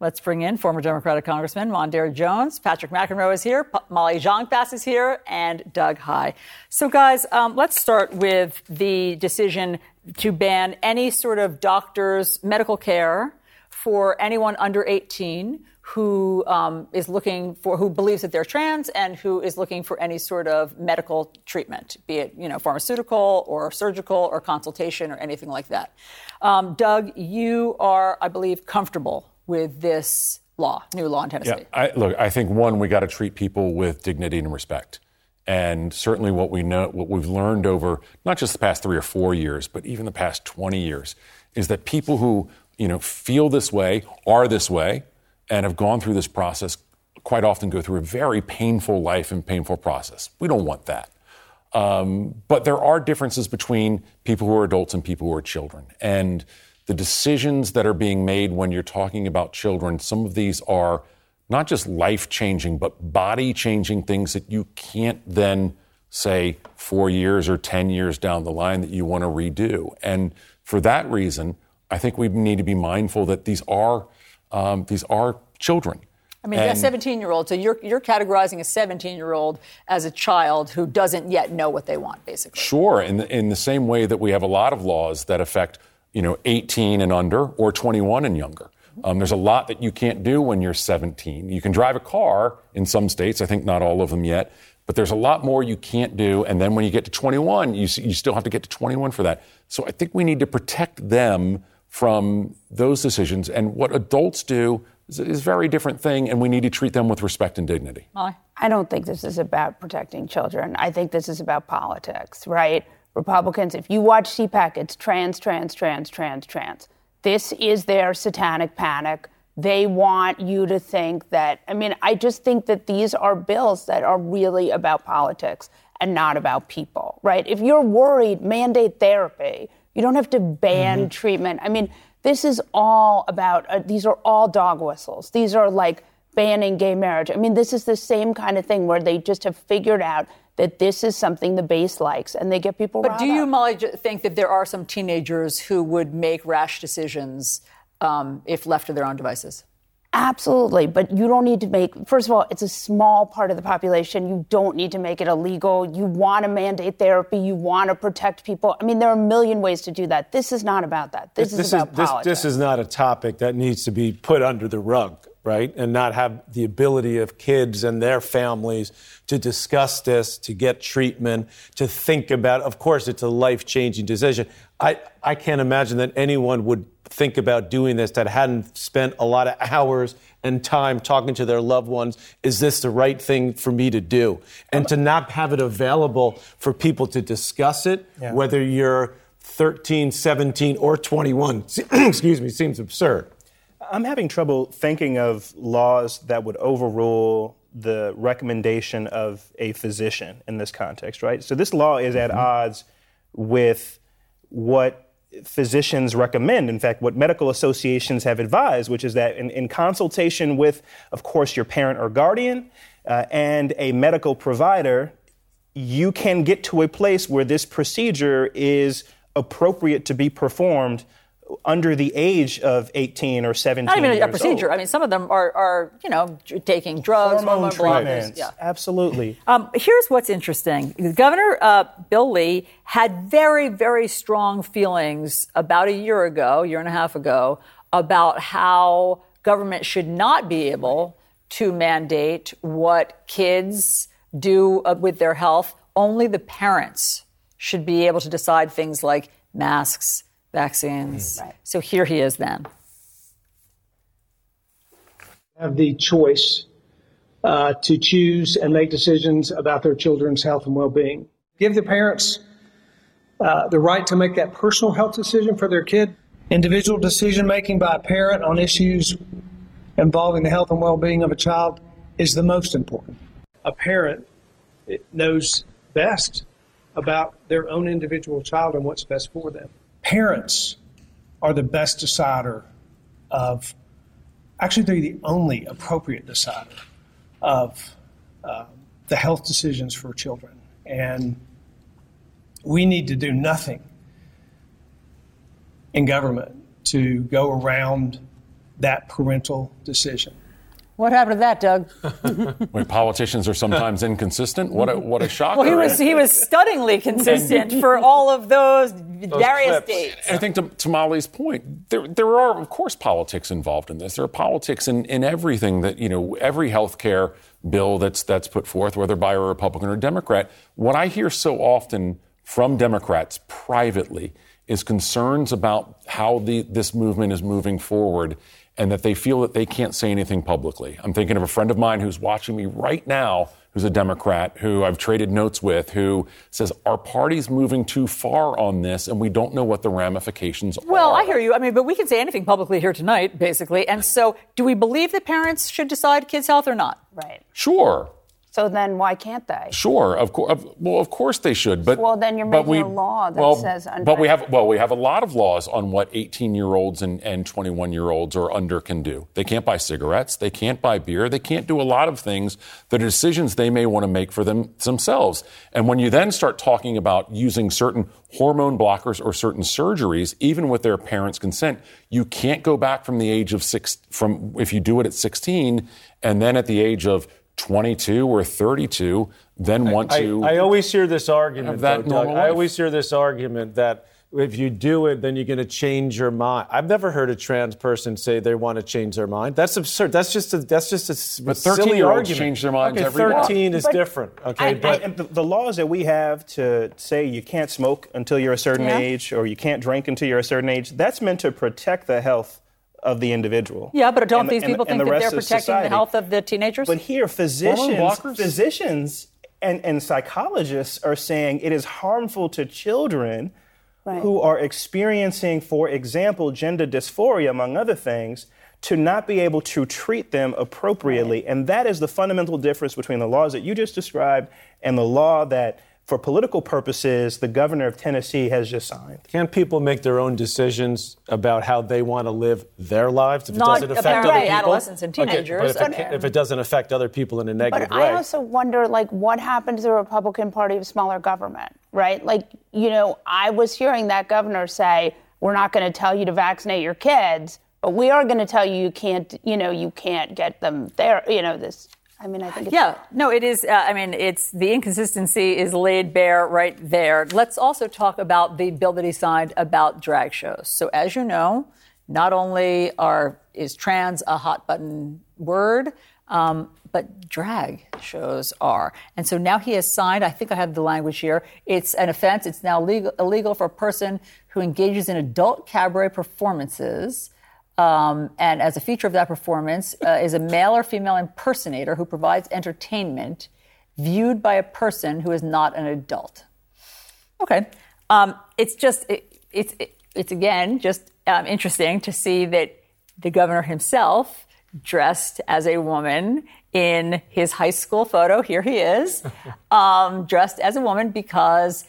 Let's bring in former Democratic Congressman Mondaire Jones. Patrick McEnroe is here. P- Molly Jong-Fast is here, and Doug Heye. So, guys, um, let's start with the decision to ban any sort of doctor's medical care for anyone under 18 who um, is looking for who believes that they're trans and who is looking for any sort of medical treatment, be it you know pharmaceutical or surgical or consultation or anything like that. Um, Doug, you are, I believe, comfortable with this law, new law in Tennessee. Yeah, I, look, I think one, we got to treat people with dignity and respect. And certainly what we know, what we've learned over not just the past three or four years, but even the past 20 years, is that people who, you know, feel this way, are this way, and have gone through this process quite often go through a very painful life and painful process. We don't want that. Um, but there are differences between people who are adults and people who are children. And the decisions that are being made when you're talking about children, some of these are not just life changing, but body changing things that you can't then say four years or 10 years down the line that you want to redo. And for that reason, I think we need to be mindful that these are, um, these are children. I mean, and, a 17 year old, so you're, you're categorizing a 17 year old as a child who doesn't yet know what they want, basically. Sure. In the, in the same way that we have a lot of laws that affect, you know, 18 and under or 21 and younger. Um, there's a lot that you can't do when you're 17. You can drive a car in some states, I think not all of them yet, but there's a lot more you can't do. And then when you get to 21, you, you still have to get to 21 for that. So I think we need to protect them from those decisions. And what adults do is, is a very different thing, and we need to treat them with respect and dignity. I don't think this is about protecting children. I think this is about politics, right? Republicans, if you watch CPAC, it's trans, trans, trans, trans, trans. This is their satanic panic. They want you to think that, I mean, I just think that these are bills that are really about politics and not about people, right? If you're worried, mandate therapy. You don't have to ban mm-hmm. treatment. I mean, this is all about, uh, these are all dog whistles. These are like banning gay marriage. I mean, this is the same kind of thing where they just have figured out that this is something the base likes and they get people But do you. Molly, think that there are some teenagers who would make rash decisions um, if left to their own devices? Absolutely, but you don't need to make, first of all, it's a small part of the population. You don't need to make it illegal. You want to mandate therapy. You want to protect people. I mean, there are a million ways to do that. This is not about that. This, this is about this, politics. This is not a topic that needs to be put under the rug right? And not have the ability of kids and their families to discuss this, to get treatment, to think about. Of course, it's a life changing decision. I, I can't imagine that anyone would think about doing this that hadn't spent a lot of hours and time talking to their loved ones. Is this the right thing for me to do? And to not have it available for people to discuss it, yeah. whether you're 13, 17, or 21, *clears throat* excuse me, seems absurd. I'm having trouble thinking of laws that would overrule the recommendation of a physician in this context, right? So this law is at Mm-hmm. odds with what physicians recommend. In fact, what medical associations have advised, which is that in, in consultation with, of course, your parent or guardian uh, and a medical provider, you can get to a place where this procedure is appropriate to be performed under the age of 18 or 17 Not even a, procedure. old. I mean, some of them are, are you know, taking drugs, Hormone hormone treatments. Yeah. Absolutely. Um, here's what's interesting. Governor uh, Bill Lee had very, very strong feelings about a year ago, year and a half ago, about how government should not be able to mandate what kids do uh, with their health. Only the parents should be able to decide things like masks, vaccines. So here he is then. have the choice uh, to choose and make decisions about their children's health and well-being. Give the parents uh, the right to make that personal health decision for their kid. Individual decision making by a parent on issues involving the health and well-being of a child is the most important. A parent knows best about their own individual child and what's best for them. Parents are the best decider of actually they're the only appropriate decider of uh, the health decisions for children. And we need to do nothing in government to go around that parental decision. What happened to that, Doug? *laughs* When politicians are sometimes inconsistent, what a, what a shocker. Well, he was eh? he was stunningly consistent for all of those, various clips. dates. I think to, to Molly's point, there, there are, of course, politics involved in this. There are politics in, in everything that, you know, every health care bill that's, that's put forth, whether by a Republican or Democrat. What I hear so often from Democrats privately is concerns about how the, this movement is moving forward and that they feel that they can't say anything publicly. I'm thinking of a friend of mine who's watching me right now who's a Democrat who I've traded notes with who says our party's moving too far on this and we don't know what the ramifications Well, are. Well, I hear you. I mean, but we can say anything publicly here tonight, basically. And so, do we believe that parents should decide kids' health or not? Right. Sure. So then why can't they? Sure, of course. Well, of course they should, but Well, then you're making we- a law that well, says under- But we have well, we have a lot of laws on what 18 year olds and, and 21 year olds or under can do. They can't buy cigarettes, they can't buy beer, they can't do a lot of things that are decisions they may want to make for them themselves. And when you then start talking about using certain hormone blockers or certain surgeries, even with their parents' consent, you can't go back from the age of six from if you do it at 16 and then at the age of 22 or 32, then want I, to. I always hear this argument, that though, Doug. normal I always hear this argument that if you do it, then you're going to change your mind. I've never heard a trans person say they want to change their mind. That's absurd. That's just a that's just a s- But silly 13-year-olds argument. change their minds okay, every day. 13 is But- different. Okay, I- but I- the, the laws that we have to say you can't smoke until you're a certain Yeah. age or you can't drink until you're a certain age, that's meant to protect the health of the individual. Yeah, but don't And- these people and think the that they're protecting the health of the teenagers? But here, physicians, physicians and, and psychologists are saying it is harmful to children Right. who are experiencing, for example, gender dysphoria, among other things, to not be able to treat them appropriately. And that is the fundamental difference between the laws that you just described and the law that, for political purposes, the governor of Tennessee has just signed. can't people make their own decisions about how they want to live their lives if it doesn't affect apparently other people? adolescents and Okay, teenagers. but if it, if it doesn't affect other people in a negative But way. I also wonder, like, what happened to the Republican Party of smaller government, right? Like, you know, I was hearing that governor say, "We're not going to tell you to vaccinate your kids, but we are going to tell you you can't, you know, you can't get them there." You know, this. I mean, I think. Yeah, no, it is. Uh, I mean, it's the inconsistency is laid bare right there. Let's also talk about the bill that he signed about drag shows. So, as you know, not only are is trans a hot button word, um, but drag shows are. And so now he has signed. I think I have the language here. It's an offense. It's now legal, illegal for a person who engages in adult cabaret performances. Um, and as a feature of that performance uh, is a male or female impersonator who provides entertainment viewed by a person who is not an adult. Okay, um, it's just it, it's it, it's again just um, interesting to see that the governor himself dressed as a woman in his high school photo. Here he is, *laughs* um, dressed as a woman because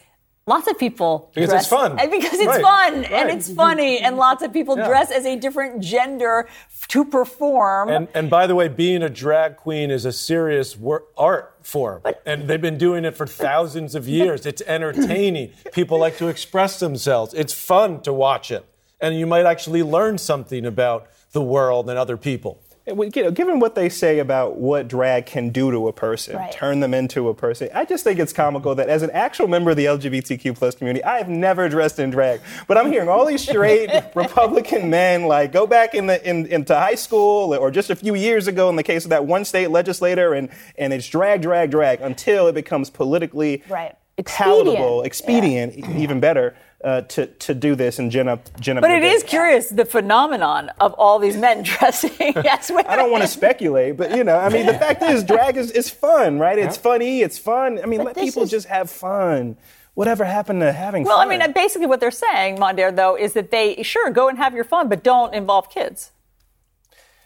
lots of people Because dress it's fun. and *laughs* because it's Right, fun right. and it's funny and *laughs* lots of people Yeah. dress as a different gender f- to perform. And, and by the way, being a drag queen is a serious wor- art form. and they've been doing it for thousands of years. It's entertaining. People like to express themselves. It's fun to watch it. And you might actually learn something about the world and other people. You know, given what they say about what drag can do to a person, Right. turn them into a person, I just think it's comical that as an actual member of the LGBTQ plus community, I have never dressed in drag. But I'm hearing all these straight *laughs* Republican men like go back in the in, into high school or just a few years ago in the case of that one state legislator and and it's drag, drag, drag until it becomes politically Right. palatable, Expedient. expedient, e- even better. Uh, to, to do this and gin up, gin up but it is it curious the phenomenon of all these men *laughs* dressing *laughs* as women. I don't want to speculate, but you know, I mean, the fact is, drag is, is fun, right? It's funny, it's fun. I mean, let people is- just have fun. Whatever happened to having fun? Well, I mean, basically what they're saying, Mondaire, though, is that they sure go and have your fun, but don't involve kids.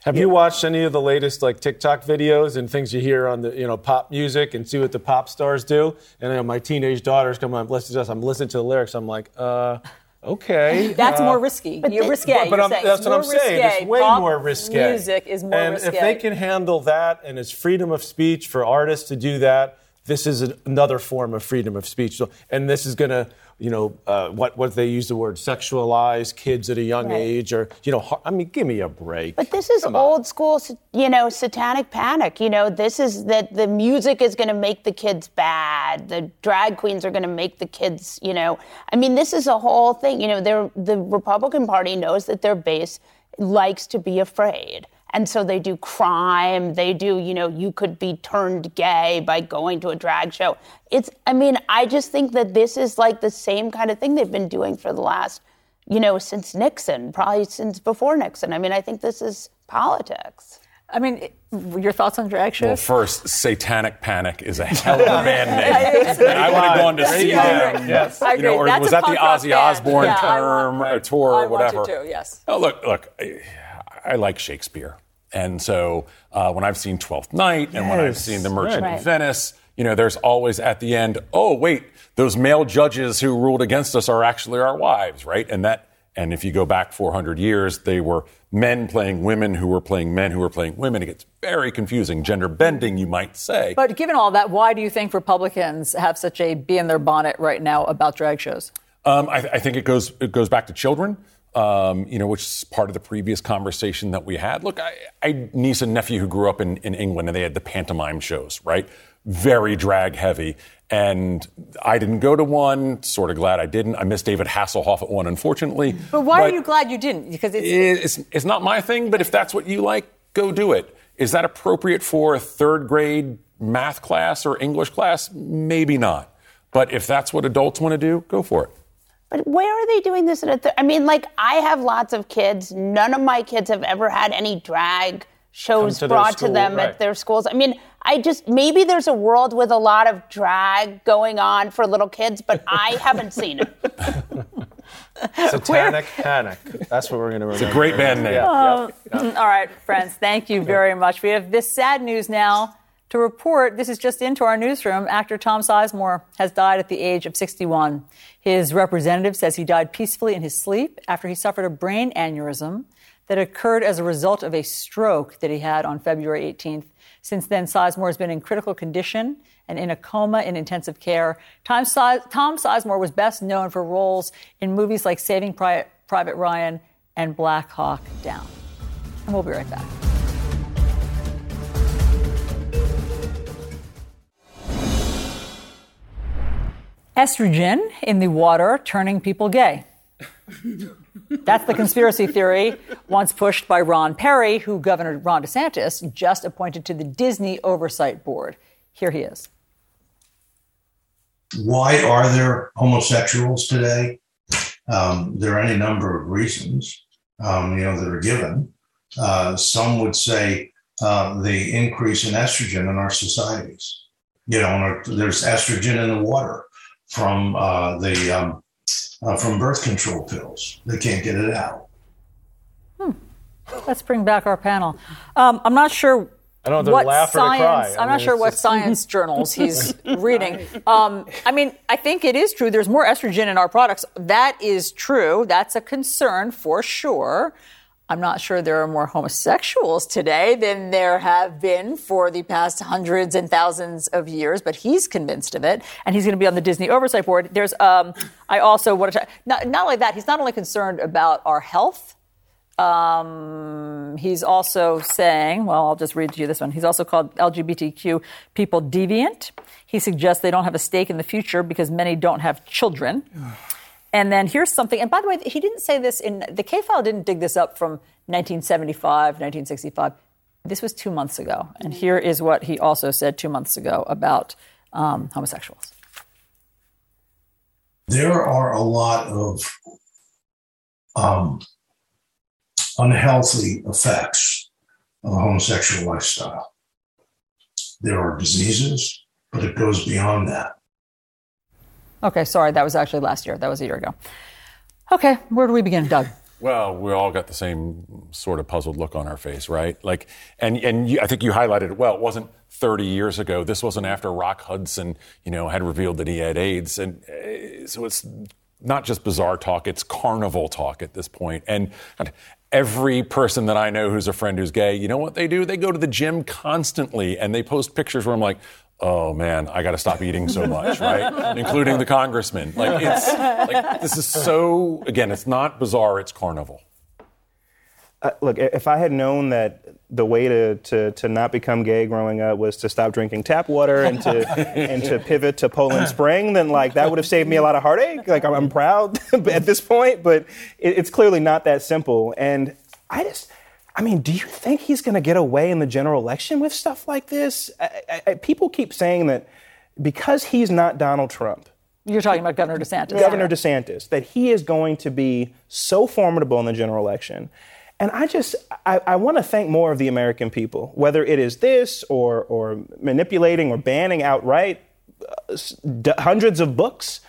Have you watched any of the latest like TikTok videos and things you hear on the you know pop music and see what the pop stars do? And you know, my teenage daughters come on, listen to us. I'm listening to the lyrics. I'm like, uh, okay. *laughs* That's uh, more risky. You're thi- risque. But, but You're I'm, that's what I'm more saying. It's way Pop more risque. Music is more and risque. if they can handle that, and it's freedom of speech for artists to do that, this is another form of freedom of speech. So, and this is going to, you know, uh, what what they use the word sexualize kids at a young Right. age, or you know, har- I mean, give me a break. But this is old school, you know, satanic panic. You know, this is that the music is going to make the kids bad. The drag queens are going to make the kids, you know. I mean, this is a whole thing. You know, the Republican Party knows that their base likes to be afraid. And so they do crime. They do, you know, you could be turned gay by going to a drag show. It's, I mean, I just think that this is like the same kind of thing they've been doing for the last you know, since Nixon, probably since before Nixon. I mean, I think this is politics. I mean, your thoughts on drag shows? Well, first, Satanic Panic is a hell of a *laughs* band name. and I would have gone to see them. Yes. I You know, agree. or That's was that the Ozzy. Osbourne Yeah, I term want- or tour I or whatever? want to too, yes. Oh, look, look, I, I like Shakespeare. And so uh, when I've seen Twelfth Night and when I've seen The Merchant right. of Venice, you know, there's always at the end, oh, wait, those male judges who ruled against us are actually our wives, right? And that, and if you go back 400 years, they were men playing women who were playing men who were playing women. It gets very confusing, gender bending, you might say. But given all that, why do you think Republicans have such a bee in their bonnet right now about drag shows? Um, I, I think it goes it goes back to children. Um, you know, which is part of the previous conversation that we had. Look, I, I niece and nephew who grew up in, in England, and they had the pantomime shows, right? Very drag heavy, and I didn't go to one. Sort of glad I didn't. I missed David Hasselhoff at one, unfortunately. But why are you glad you didn't? Because it's, It's, it's not my thing, but if that's what you like, go do it. Is that appropriate for a third grade math class or English class? Maybe not. But if that's what adults want to do, go for it. But where are they doing this at a th- I mean, like, I have lots of kids. None of my kids have ever had any drag shows to their brought to them right. at their schools. I mean, I just, maybe there's a world with a lot of drag going on for little kids, but I *laughs* haven't seen it. *laughs* Satanic Panic. That's what we're going to remember. It's a great band name. Yeah. Yep. Oh. All right, friends, thank you very much. We have this sad news now to report. This is just into our newsroom. Actor Tom Sizemore has died at the age of 61. His representative says he died peacefully in his sleep after he suffered a brain aneurysm that occurred as a result of a stroke that he had on February 18th. Since then, Sizemore has been in critical condition and in a coma in intensive care. Tom, Tom Sizemore was best known for roles in movies like Saving Pri- Private Ryan and Black Hawk Down. And we'll be right back. Estrogen in the water turning people gay. That's the conspiracy theory once pushed by Ron Peri, who Governor Ron DeSantis just appointed to the Disney Oversight Board. Here he is. Why are there homosexuals today? Um, there are any number of reasons, um, you know, that are given. Uh, some would say uh, the increase in estrogen in our societies. You know, there's estrogen in the water from uh, the um, uh, from birth control pills. They can't get it out. Let's bring back our panel. Um, I'm not sure. I don't know what if to laugh or to science, cry. I I'm not sure what just- science *laughs* journals he's reading. Um, I mean, I think it is true. There's more estrogen in our products. That is true. That's a concern for sure. I'm not sure there are more homosexuals today than there have been for the past hundreds and thousands of years, but he's convinced of it, and he's going to be on the Disney Oversight Board. There's, um, I also want to, not, not only that, he's not only concerned about our health, um, he's also saying, well, I'll just read to you this one. He's also called LGBTQ people deviant. He suggests they don't have a stake in the future because many don't have children. And then here's something, and by the way, he didn't say this in the KFile didn't dig this up from 1975, 1965. This was two months ago. And here is what he also said two months ago about um, homosexuals. there are a lot of um, unhealthy effects of a homosexual lifestyle. There are diseases, but it goes beyond that. Okay, sorry, that was actually last year. That was a year ago. Okay, where do we begin, Doug? *laughs* Well, we all got the same sort of puzzled look on our face, right? Like, and and you, I think you highlighted it well. It wasn't 30 years ago. This wasn't after Rock Hudson, you know, had revealed that he had AIDS, and uh, so it's not just bizarre talk; it's carnival talk at this point. And every person that I know who's a friend who's gay, you know what they do? They go to the gym constantly, and they post pictures where I'm like. Oh man, I got to stop eating so much, right? *laughs* Including the congressman. Like it's like this is so again, it's not bizarre, it's carnival. Uh, look, if I had known that the way to, to, to not become gay growing up was to stop drinking tap water and to *laughs* and to pivot to Poland Spring, then like that would have saved me a lot of heartache. Like I'm, I'm proud *laughs* at this point, but it, it's clearly not that simple. And I just, I mean, do you think he's going to get away in the general election with stuff like this? I, I, I- people keep saying that because he's not Donald Trump, You're talking about Governor DeSantis. Governor DeSantis, that he is going to be so formidable in the general election. And I just, I, I want to thank more of the American people, whether it is this or, or manipulating or banning outright uh, s- d- hundreds of books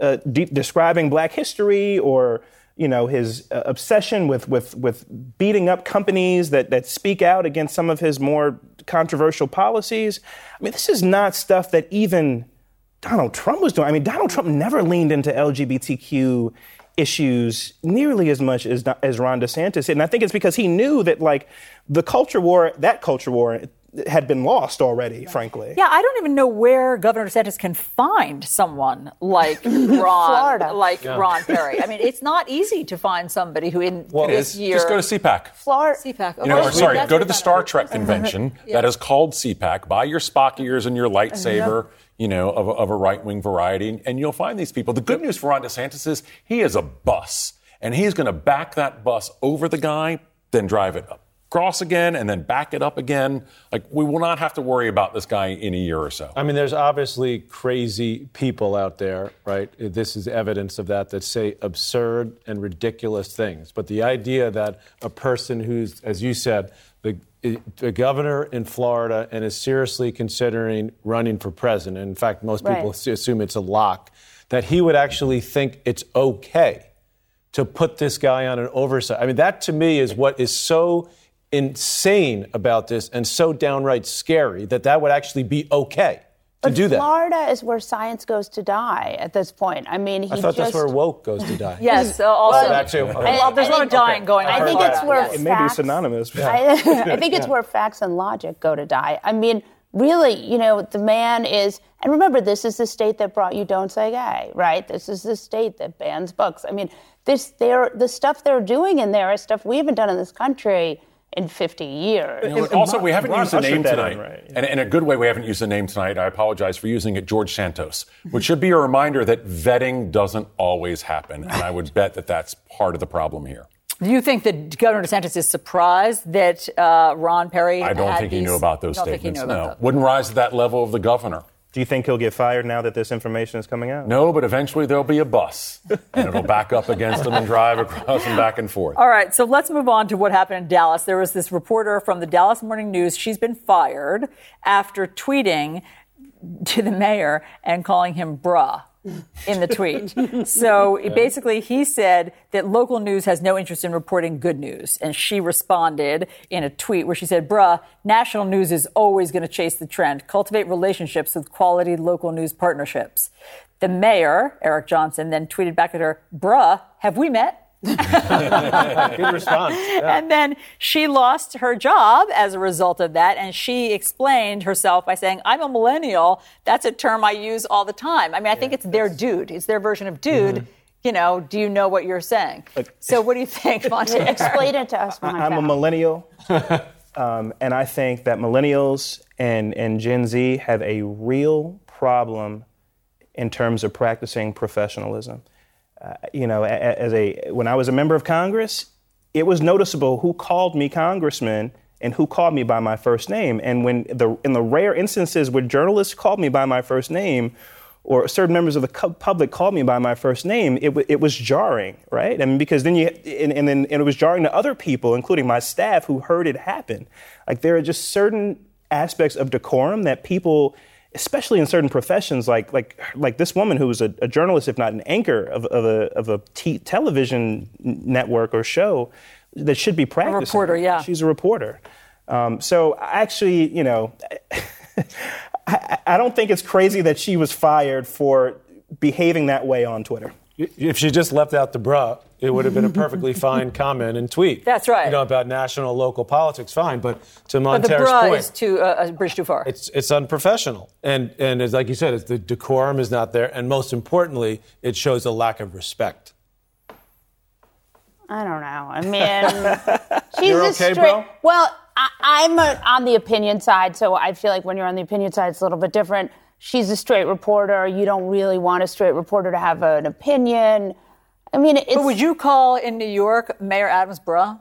uh, de- describing black history or, you know, his uh, obsession with, with, with beating up companies that, that speak out against some of his more controversial policies. I mean, this is not stuff that even Donald Trump was doing. I mean, Donald Trump never leaned into LGBTQ issues nearly as much as, as Ron DeSantis did. And I think it's because he knew that, like, the culture war, that culture war had been lost already, frankly. Yeah, I don't even know where Governor DeSantis can find someone like *laughs* Ron, Florida. like Yeah. Ron *laughs* Peri. I mean, it's not easy to find somebody who in Well, this year just go to CPAC. Florida. CPAC. You know, or sorry, go to the Star. Trek convention *laughs* Yeah. that is called CPAC. Buy your Spock ears and your lightsaber, you know, of a, of a right wing variety, and you'll find these people. The good news for Ron DeSantis is he is a bus, and he's going to back that bus over the guy, then drive it up. Cross again and then back it up again. Like, we will not have to worry about this guy in a year or so. I mean, there's obviously crazy people out there, right? This is evidence of that, that say absurd and ridiculous things. But the idea that a person who's, as you said, the, the governor in Florida and is seriously considering running for president, in fact, most people Right. assume it's a lock, that he would actually think it's okay to put this guy on an oversight. I mean, that to me is what is so insane about this and so downright scary that that would actually be okay to But do that. Florida is where science goes to die at this point. I mean, he I thought just that's where woke goes to die. *laughs* Yes, uh, also. That too. Okay. Well, there's a lot of dying going on. I think it's where It may be facts- synonymous. I, *laughs* I think it's where facts and logic go to die. I mean, really, you know, the man is, and remember, this is the state that brought you "Don't Say Gay," right? This is the state that bans books. I mean, this, they're the stuff they're doing in there is stuff we haven't done in this country in 50 years. You know, also, we haven't Ron used the name tonight. in, right, And in a good way, we haven't used the name tonight. I apologize for using it, George Santos, which should be a reminder that vetting doesn't always happen. And I would bet that that's part of the problem here. Do you think that Governor DeSantis is surprised that uh, Ron Peri? I don't had think he knew about those don't think he statements. knew about No. those? Wouldn't rise to that level of the governor. Do you think he'll get fired now that this information is coming out? No, but eventually there'll be a bus, and it'll back up against him and drive across and back and forth. All right, so let's move on to what happened in Dallas. There was this reporter from the Dallas Morning News. She's been fired after tweeting to the mayor and calling him bruh. In the tweet. *laughs* so basically, he said that local news has no interest in reporting good news. And she responded in a tweet where she said, Bruh, national news is always going to chase the trend. Cultivate relationships with quality local news partnerships. The mayor, Eric Johnson, then tweeted back at her, Bruh, have we met? *laughs* Good response. Yeah. And then she lost her job as a result of that. And she explained herself by saying, I'm a millennial. That's a term I use all the time. I mean, I think it's their dude. It's their version of dude. Mm-hmm. You know, do you know what you're saying? so what do you think, *laughs* Monty? Explain it to us, I- Monty. I'm a millennial, *laughs* um, and I think that millennials and, and Gen Z have a real problem in terms of practicing professionalism. Uh, you know, as a when I was a member of Congress, it was noticeable who called me congressman and who called me by my first name. And when the in the rare instances where journalists called me by my first name, or certain members of the public called me by my first name, it, it was jarring, right? I mean, because then you, and, and then and it was jarring to other people, including my staff, who heard it happen. Like there are just certain aspects of decorum that people, especially in certain professions, like like like this woman who was a, a journalist, if not an anchor of, of a of a t- television network or show, that should be practicing. reporter, yeah. She's a reporter. Um, so actually, you know. *laughs* I, I don't think it's crazy that she was fired for behaving that way on Twitter. If she just left out the bruh, it would have been a *laughs* perfectly fine comment and tweet. That's right. You know, about national, local politics, fine. But to But the Mondaire's point, is too, uh, a bridge too far. it's it's unprofessional, and and as like you said, it's the decorum is not there, and most importantly, it shows a lack of respect. I don't know. I mean, *laughs* she's You're a okay, straight. bro? Well, I, I'm a, on the opinion side, so I feel like when you're on the opinion side, it's a little bit different. She's a straight reporter. You don't really want a straight reporter to have an opinion. I mean, it's. but would you call in New York Mayor Adams bruh?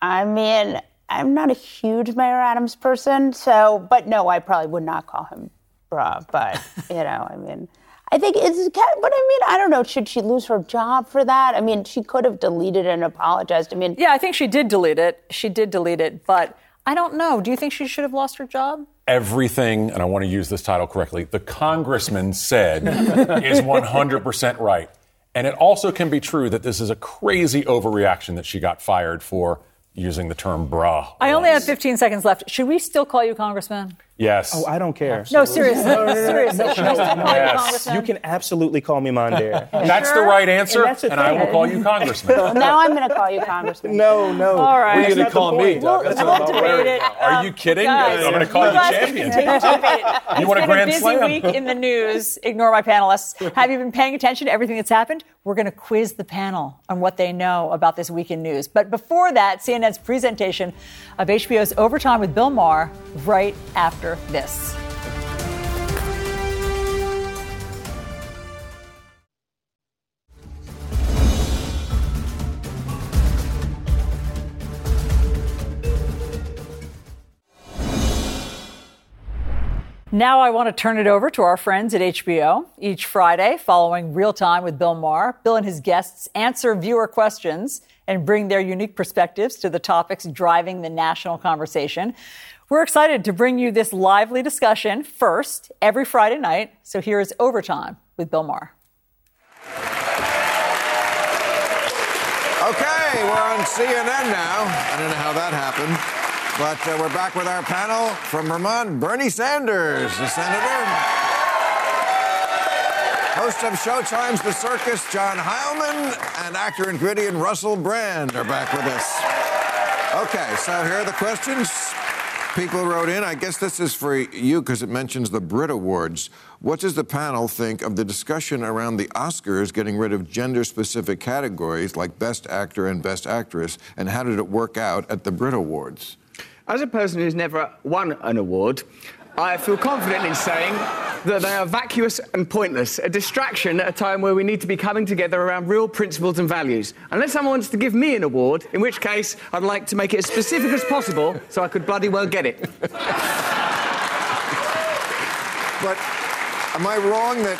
I mean, I'm not a huge Mayor Adams person, so, but no, I probably would not call him bruh. But, *laughs* you know, I mean, I think it's, but I mean, I don't know. Should she lose her job for that? I mean, she could have deleted and apologized. I mean, Yeah, I think she did delete it. She did delete it, but I don't know. Do you think she should have lost her job? Everything, and I want to use this title correctly, the congressman said *laughs* is 100% right. And it also can be true that this is a crazy overreaction that she got fired for using the term bra. I only have 15 seconds left. Should we still call you Congressman? Yes. Oh, I don't care. No, seriously. seriously. Should I still call you Yes. You can absolutely call me Mondaire. *laughs* That's the right answer, And and, I will call you congressman. well, now I'm going to call you Congressman. No, no. All right. What are you going to call me, point. Doug? That's We'll debate it. Are you kidding? Guys, I'm going to call you guys can champion. continue to debate. You It's want a been a busy week in the news. Ignore my panelists. Have you been paying attention to everything that's happened? We're going to quiz the panel on what they know about this week in news. But before that, CNN's presentation of HBO's Overtime with Bill Maher right after this. Now I want to turn it over to our friends at HBO. Each Friday, following Real Time with Bill Maher, Bill and his guests answer viewer questions and bring their unique perspectives to the topics driving the national conversation. We're excited to bring you this lively discussion first every Friday night. So here is Overtime with Bill Maher. Okay, we're on CNN now. I don't know how that happened. But uh, we're back with our panel from Vermont, Bernie Sanders, the senator. Host of Showtime's The Circus, John Heilemann, and actor and comedian Russell Brand are back with us. Okay, so here are the questions. People wrote in. I guess this is for you because it mentions the Brit Awards. What does the panel think of the discussion around the Oscars getting rid of gender specific categories like Best Actor and Best Actress? And how did it work out at the Brit Awards? As a person who's never won an award, I feel confident in saying that they are vacuous and pointless, a distraction at a time where we need to be coming together around real principles and values. Unless someone wants to give me an award, in which case I'd like to make it as specific as possible so I could bloody well get it. But am I wrong that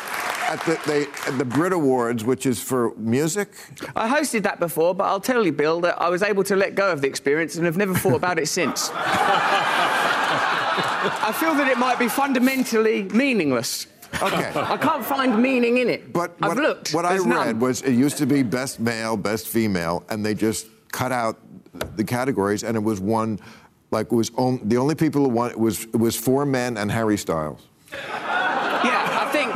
at the, they, at the Brit Awards, which is for music, I hosted that before, but I'll tell you, Bill, that I was able to let go of the experience and have never thought about it since. *laughs* I feel that it might be fundamentally meaningless. Okay. I can't find meaning in it. But I've what, looked. what I read none. was it used to be best male, best female, and they just cut out the categories, and it was one, like it was on, the only people who won it was it was four men and Harry Styles. Yeah, I think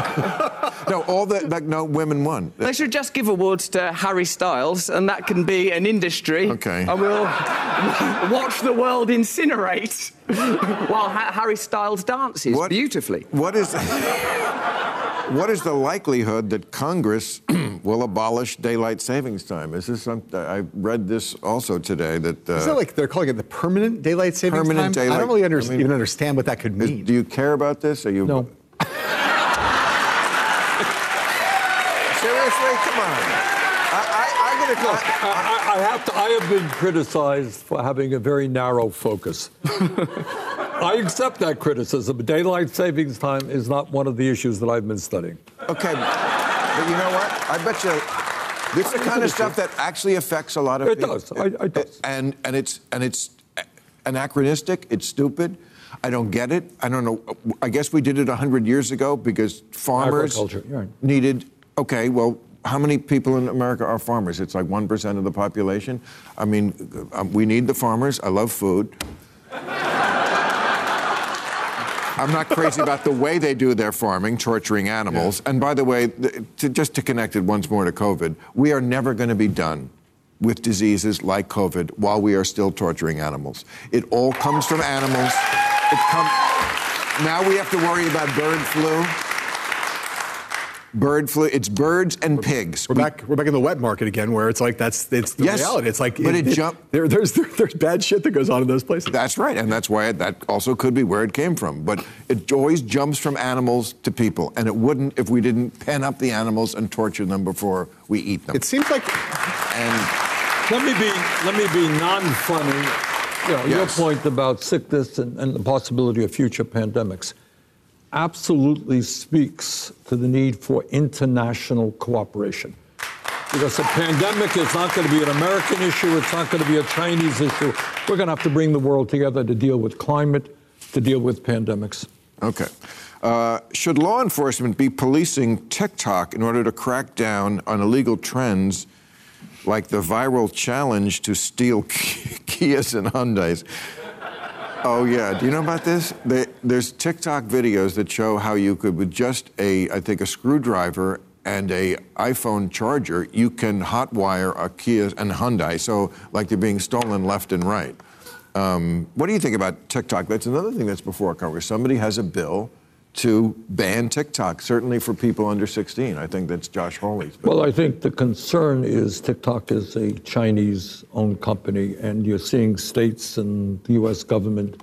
No, all the like no women won. they should just give awards to Harry Styles, and that can be an industry. Okay. And we'll *laughs* watch the world incinerate *laughs* while ha- Harry Styles dances What- beautifully. What is *laughs* what is the likelihood that Congress *clears throat* will abolish daylight savings time? Is this something I read this also today that uh, Is that like they're calling it the permanent daylight savings Permanent time? I daylight- don't really under- I mean- even understand what that could is- mean. do you care about this? Are you No. seriously? Come on. I, I, I'm gonna go. I, I- I have to. I have been criticized for having a very narrow focus. *laughs* I accept that criticism. Daylight savings time is not one of the issues that I've been studying. Okay, but you know what? I bet you this is the kind of stuff that actually affects a lot of It people. does. I- it does. And and it's and it's anachronistic. It's stupid. I don't get it. I don't know. I guess we did it hundred years ago because farmers right. needed. Okay, well. How many people in America are farmers? It's like 1% of the population. I mean, um, we need the farmers. I love food. I'm not crazy about the way they do their farming, torturing animals. And by the way, to, just to connect it once more to COVID, we are never going to be done with diseases like COVID while we are still torturing animals. It all comes from animals. Come, now we have to worry about bird flu. Bird flu. It's birds and pigs. We're back. We're back in the wet market again, where it's like that's it's the Yes, reality. It's like but it jump- There, there's there's bad shit that goes on in those places. That's right, and that's why it, that also could be where it came from. But it always jumps from animals to people, and it wouldn't if we didn't pen up the animals and torture them before we eat them. It seems like and Let me be let me be non-funny. You know, Yes. Your point about sickness and, and the possibility of future pandemics absolutely speaks to the need for international cooperation. Because the pandemic is not going to be an American issue, it's not going to be a Chinese issue. We're going to have to bring the world together to deal with climate, to deal with pandemics. Okay. Uh, should law enforcement be policing TikTok in order to crack down on illegal trends like the viral challenge to steal *laughs* Kias and Hyundais? Oh yeah, do you know about this? They, there's TikTok videos that show how you could, with just a, I think, a screwdriver and a iPhone charger, you can hotwire a Kia and Hyundai. So like they're being stolen left and right. Um, what do you think about TikTok? That's another thing that's before Congress. Somebody has a bill to ban TikTok, certainly for people under 16. I think that's Josh Hawley's. Well, I think the concern is TikTok is a Chinese owned company, and you're seeing states and the U.S. government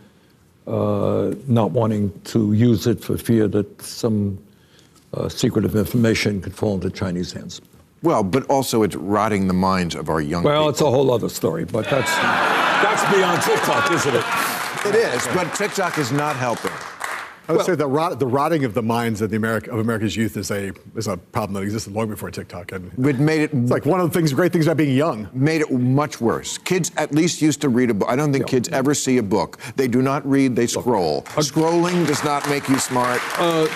uh, not wanting to use it for fear that some uh, secretive information could fall into Chinese hands. Well, but also it's rotting the minds of our young Well, people. it's a whole other story, but that's, that's beyond TikTok, isn't it? It is, but TikTok is not helping. I would say the, rot, the rotting of the minds of the America, of America's youth is a is a problem that existed long before TikTok. And It made it it's like one of the things, great things about being young. made it much worse. Kids at least used to read a book. I don't think kids ever see a book. They do not read, they scroll. Scrolling does not make you smart. Uh,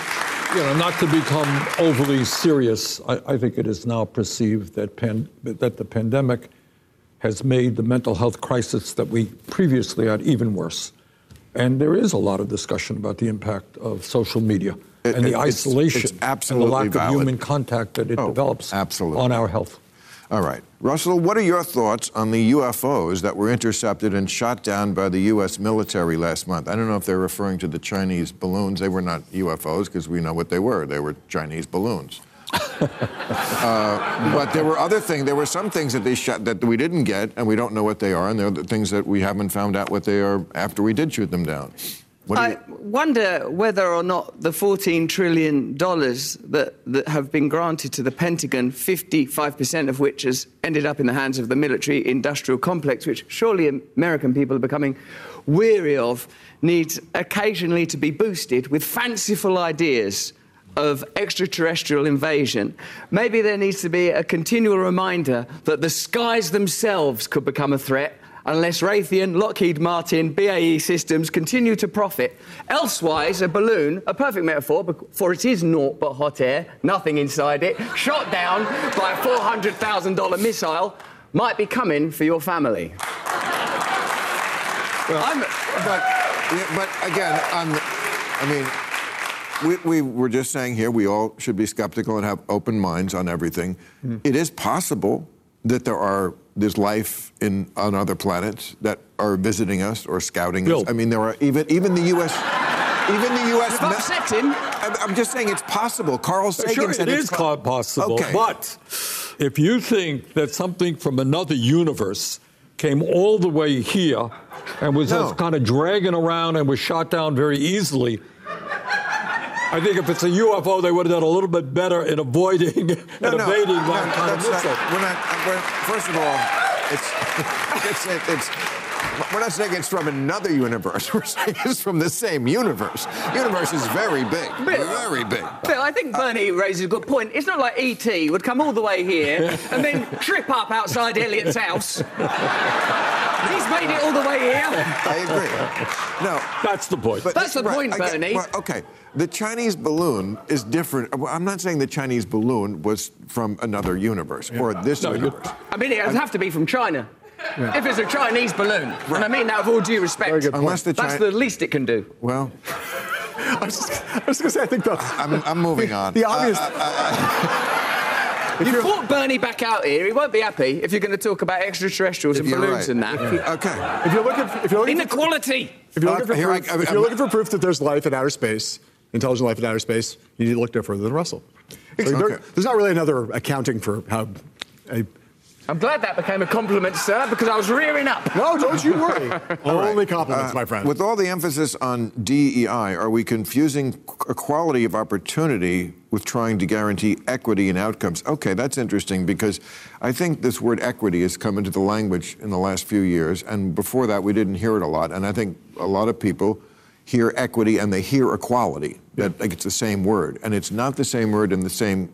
you know, not to become overly serious, I, I think it is now perceived that, pan, that the pandemic has made the mental health crisis that we previously had even worse. And there is a lot of discussion about the impact of social media It- and the it's- isolation it's and the lack valid. of human contact that it Oh, develops absolutely. on our health. All right. Russell, what are your thoughts on the UFOs that were intercepted and shot down by the U.S. military last month? I don't know if they're referring to the Chinese balloons. They were not UFOs because we know what they were. They were Chinese balloons. Uh, but there were other things. There were some things that they shot that we didn't get, and we don't know what they are. And there are the things that we haven't found out what they are after we did shoot them down. Do I you, wonder whether or not the $14 trillion that, that have been granted to the Pentagon, 55% of which has ended up in the hands of the military industrial complex, which surely American people are becoming weary of, needs occasionally to be boosted with fanciful ideas of extraterrestrial invasion. Maybe there needs to be a continual reminder that the skies themselves could become a threat unless Raytheon, Lockheed Martin, BAE Systems continue to profit. Elsewise, a balloon, a perfect metaphor, for it is naught but hot air, nothing inside it, shot down by a $400,000 missile, might be coming for your family. Well, but, yeah, but again, I'm, I mean, we, we were just saying here we all should be skeptical and have open minds on everything. Mm. It is possible that there are there's life in on other planets that are visiting us or scouting Bill. us. I mean, there are even even the U.S. Even the U.S. You've upset him. I'm just saying it's possible. Carl Sagan sure, said it it's is po- possible. Okay. But if you think that something from another universe came all the way here and was no. just kind of dragging around and was shot down very easily, I think if it's a UFO, they would have done a little bit better in avoiding *laughs* no, and no, evading no, that kind of missile. Not, we're not, uh, we're, first of all, *laughs* it's, it's, it's, we're not saying it's from another universe. *laughs* We're saying it's from the same universe. Universe is very big, Bill, very big. Bill, I think Bernie raises a good point. It's not like E.T. would come all the way here and then trip up outside Elliott's house. He's made it all the way here. *laughs* I agree. No, that's the point. That's the right, point, Bernie. Well, okay. The Chinese balloon is different. I'm not saying the Chinese balloon was from another universe or this no, universe. I mean, it would have to be from China. Yeah. If it's a Chinese balloon, right. and I mean that with all due respect, Unless the Chi- that's the least it can do. Well, *laughs* I was just, going to say, I think the. I'm, I'm moving on. The obvious. Uh, uh, uh, you brought Bernie back out here. He won't be happy if you're going to talk about extraterrestrials and balloons right. and that. Okay. If you're looking, if you're looking inequality. For, if you're looking for proof, I, I, if you're looking for proof that there's life in outer space, intelligent life in outer space, you need to look no further than Russell. So okay. there, there's not really another accounting for how a I'm glad that became a compliment, sir, because I was rearing up. No, don't you worry. *laughs* Only compliments, uh, my friend. With all the emphasis on DEI, are we confusing equality of opportunity with trying to guarantee equity in outcomes? Okay, that's interesting because I think this word equity has come into the language in the last few years, and before that we didn't hear it a lot. And I think a lot of people hear equity and they hear equality. That like it's the same word, and it's not the same word in the same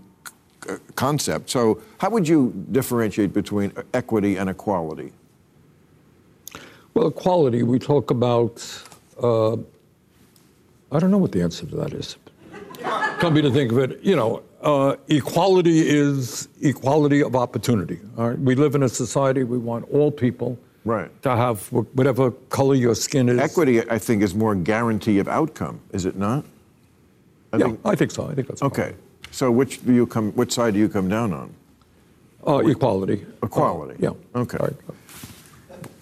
concept. So, how would you differentiate between equity and equality? Well, equality, we talk about, uh, I don't know what the answer to that is. Come to think of it, you know, uh, equality is equality of opportunity. All right? We live in a society, we want all people right. to have whatever color your skin is. Equity, I think, is more guarantee of outcome, is it not? I yeah, think, I think so. I think that's okay. So which do you come? Which side do you come down on? Uh, equality. Equality. Uh, yeah. Okay. Right.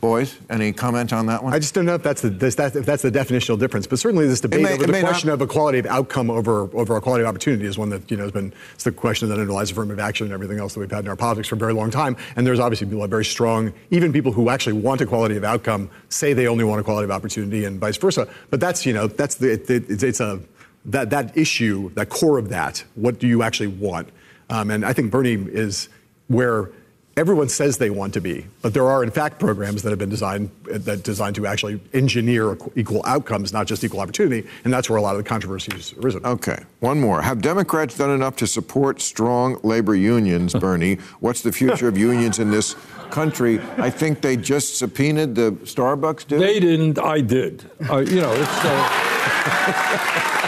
Boys, any comment on that one? I just don't know if that's the this, that, if that's the definitional difference, but certainly this debate may, over the question not... of equality of outcome over over equality of opportunity is one that you know has been it's the question that underlies affirmative action and everything else that we've had in our politics for a very long time. And there's obviously people very strong, even people who actually want equality of outcome say they only want equality of opportunity and vice versa. But that's you know that's the it, it, it's a that, that issue, that core of that, what do you actually want? Um, and I think Bernie is where everyone says they want to be, but there are in fact programs that have been designed that designed to actually engineer equal outcomes, not just equal opportunity, and that's where a lot of the controversy has arisen. Okay, one more. Have Democrats done enough to support strong labor unions, *laughs* Bernie? What's the future of unions in this country? I think they just subpoenaed the Starbucks dude. They didn't. I did. Uh, you know, it's. Uh...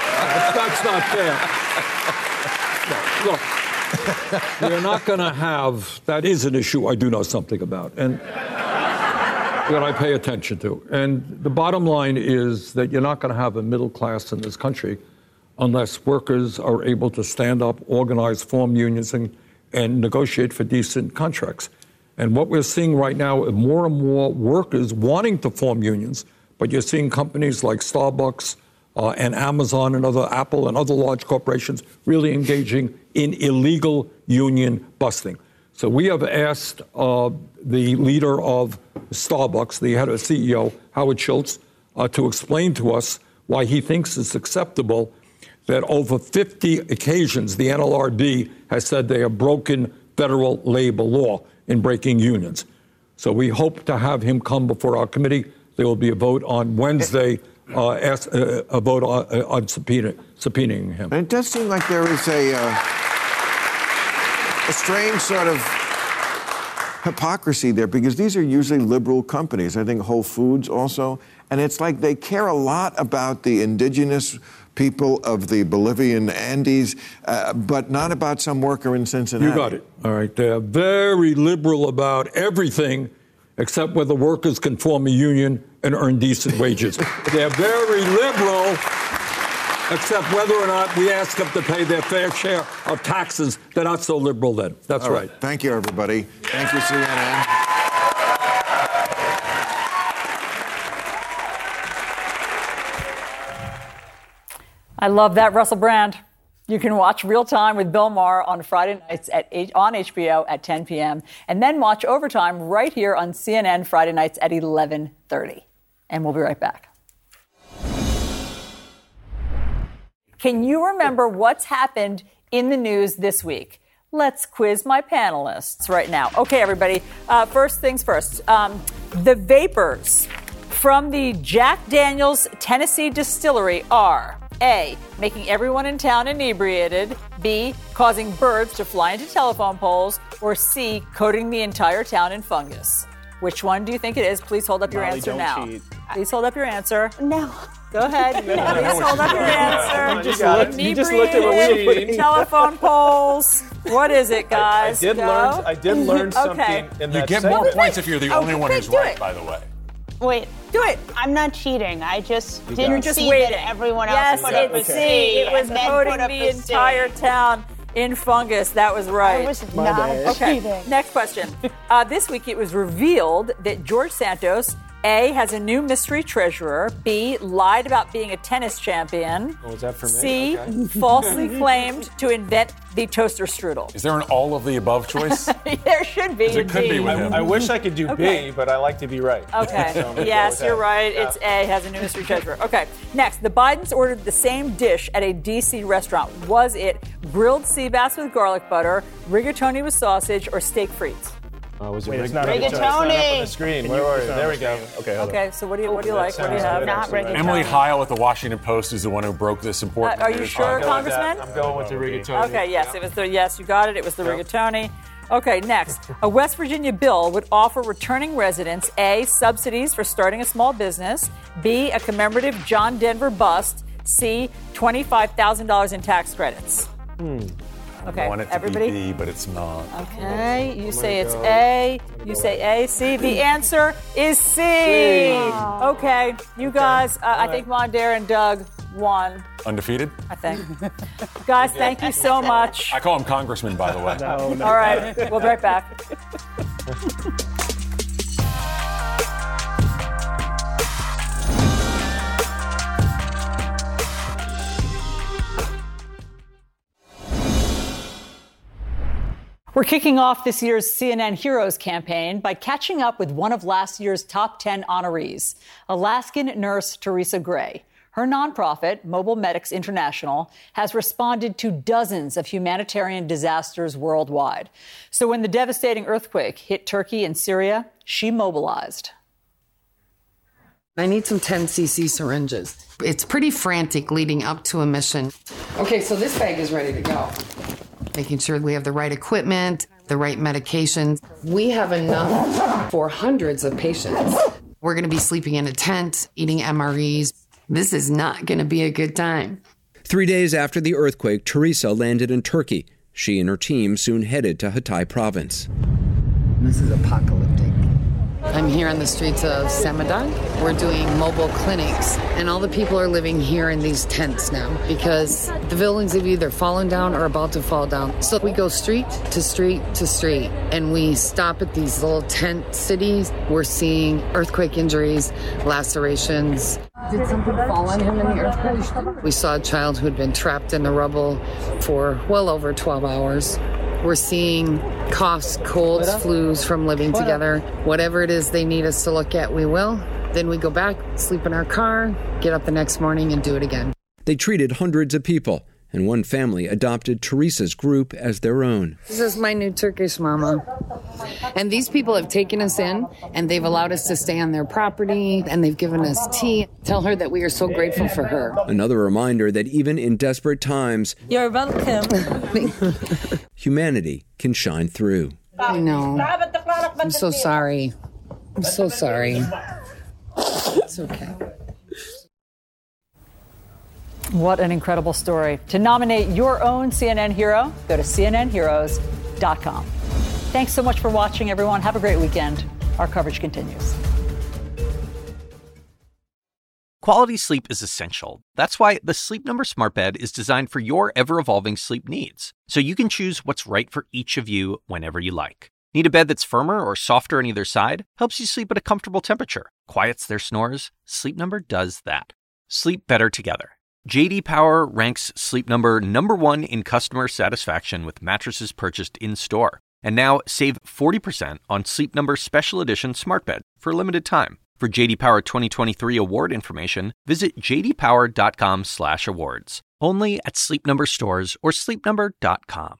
*laughs* that's not fair. No, look, we're not going to have, that is an issue I do know something about, and that I pay attention to. And the bottom line is that you're not going to have a middle class in this country unless workers are able to stand up, organize, form unions, and, and negotiate for decent contracts. And what we're seeing right now is more and more workers wanting to form unions, but you're seeing companies like Starbucks, uh, and Amazon and other Apple and other large corporations really engaging in illegal union busting. So we have asked uh, the leader of Starbucks, the head of CEO, Howard Schultz, uh, to explain to us why he thinks it's acceptable that over 50 occasions the NLRB has said they have broken federal labor law in breaking unions. So we hope to have him come before our committee. There will be a vote on Wednesday uh, ask, uh, a vote on, uh, on subpoena, subpoenaing him. And it does seem like there is a, uh, a strange sort of hypocrisy there because these are usually liberal companies. I think Whole Foods also. And it's like they care a lot about the indigenous people of the Bolivian Andes, uh, but not about some worker in Cincinnati. You got it. All right. They are very liberal about everything except whether workers can form a union and earn decent wages. They're very liberal except whether or not we ask them to pay their fair share of taxes. They're not so liberal then. That's right. Thank you, everybody. Thank you, CNN. I love that, Russell Brand. You can watch Real Time with Bill Maher on Friday nights at 8, on HBO at 10 p.m. and then watch Overtime right here on CNN Friday nights at 11:30. And we'll be right back. Can you remember what's happened in the news this week? Let's quiz my panelists right now. Okay, everybody. Uh, first things first. Um, the vapors from the Jack Daniels Tennessee distillery are A, making everyone in town inebriated, B, causing birds to fly into telephone poles, or C, coating the entire town in fungus. Which one do you think it is? Please hold up your Molly, answer don't now. cheat. Please hold up your answer. No. Go ahead. *laughs* Please hold up your answer. You just looked- you just looked at what we were Inebriated, putting- telephone poles. What is it, guys? I did Go. learn. I did learn *laughs* Okay. something in You that get more segment. points if you're the Oh, only one quick, who's do right, it. by the way. Wait, do it. I'm not cheating. I just You didn't just see waiting. that everyone else yes, put up it's a C. C. It was and then coating the a C. entire town in fungus. That was right. I was My not bad. Okay. cheating. Next question. Uh, this week it was revealed that George Santos. A has a new mystery treasurer. B lied about being a tennis champion. Oh, is that for me? C Okay. falsely *laughs* claimed to invent the toaster strudel. Is there an all of the above choice? *laughs* there should be. it could be with him. I, I wish I could do Okay. B, but I like to be right. Okay. *laughs* So I'm gonna go yes, you're right. Yeah. It's A has a new mystery treasurer. Okay. Next, the Bidens ordered the same dish at a DC restaurant. Was it grilled sea bass with garlic butter, rigatoni with sausage, or steak frites? Uh, was it Wait, rig- it's not rigatoni? up- it's not up on the screen. Where you- were you? There we go. Okay, hold on. Okay. So what do you what do you like? What do you sounds have? Not rigatoni. Emily Heil at the Washington Post is the one who broke this important Uh, are you sure, I'll go with that. Congressman? I'm going with the rigatoni. Okay, yes, it was the yes, you got it. It was the rigatoni. Okay, next. A West Virginia bill would offer returning residents A, subsidies for starting a small business, B, a commemorative John Denver bust, C, $25,000 in tax credits. Okay, I want it to everybody? be B, but it's not. Okay, you say it's A, you say A, C. The *laughs* answer is C. Okay, you guys, uh, I think Mondaire and Doug won, Undefeated? I think. guys, *laughs* thank you so much. I call him Congressman, by the way. All right, we'll be right back. *laughs* We're kicking off this year's CNN Heroes campaign by catching up with one of last year's top 10 honorees, Alaskan nurse Teresa Gray. Her nonprofit, Mobile Medics International, has responded to dozens of humanitarian disasters worldwide. So when the devastating earthquake hit Turkey and Syria, she mobilized. I need some 10cc syringes. It's pretty frantic leading up to a mission. Okay, so this bag is ready to go. Making sure we have the right equipment, the right medications. We have enough for hundreds of patients. We're going to be sleeping in a tent, eating MREs. This is not going to be a good time. Three days after the earthquake, Teresa landed in Turkey. She and her team soon headed to Hatay province. This is apocalyptic. I'm here on the streets of Samandag. We're doing mobile clinics, and all the people are living here in these tents now because the buildings have either fallen down or about to fall down. So we go street to street to street, and we stop at these little tent cities. We're seeing earthquake injuries, lacerations. Did something fall on him in the earthquake? We saw a child who had been trapped in the rubble for well over 12 hours. We're seeing coughs, colds, flus from living together. Whatever it is they need us to look at, we will. Then we go back, sleep in our car, get up the next morning, and do it again. They treated hundreds of people, and one family adopted Teresa's group as their own. This is my new Turkish mama. And these people have taken us in and they've allowed us to stay on their property and they've given us tea. Tell her that we are so grateful for her. Another reminder that even in desperate times, You're welcome. *laughs* humanity can shine through. I know. I'm so sorry. I'm so sorry. It's okay. What an incredible story. To nominate your own CNN hero, go to cnnheroes.com. Thanks so much for watching, everyone. Have a great weekend. Our coverage continues. Quality sleep is essential. That's why the Sleep Number Smart Bed is designed for your ever evolving sleep needs, so you can choose what's right for each of you whenever you like. Need a bed that's firmer or softer on either side? Helps you sleep at a comfortable temperature, quiets their snores? Sleep Number does that. Sleep better together. JD Power ranks Sleep Number number 1 in customer satisfaction with mattresses purchased in-store. And now save 40% on Sleep Number special edition smart bed for a limited time. For JD Power 2023 award information, visit jdpower.com/awards. Only at Sleep Number stores or sleepnumber.com.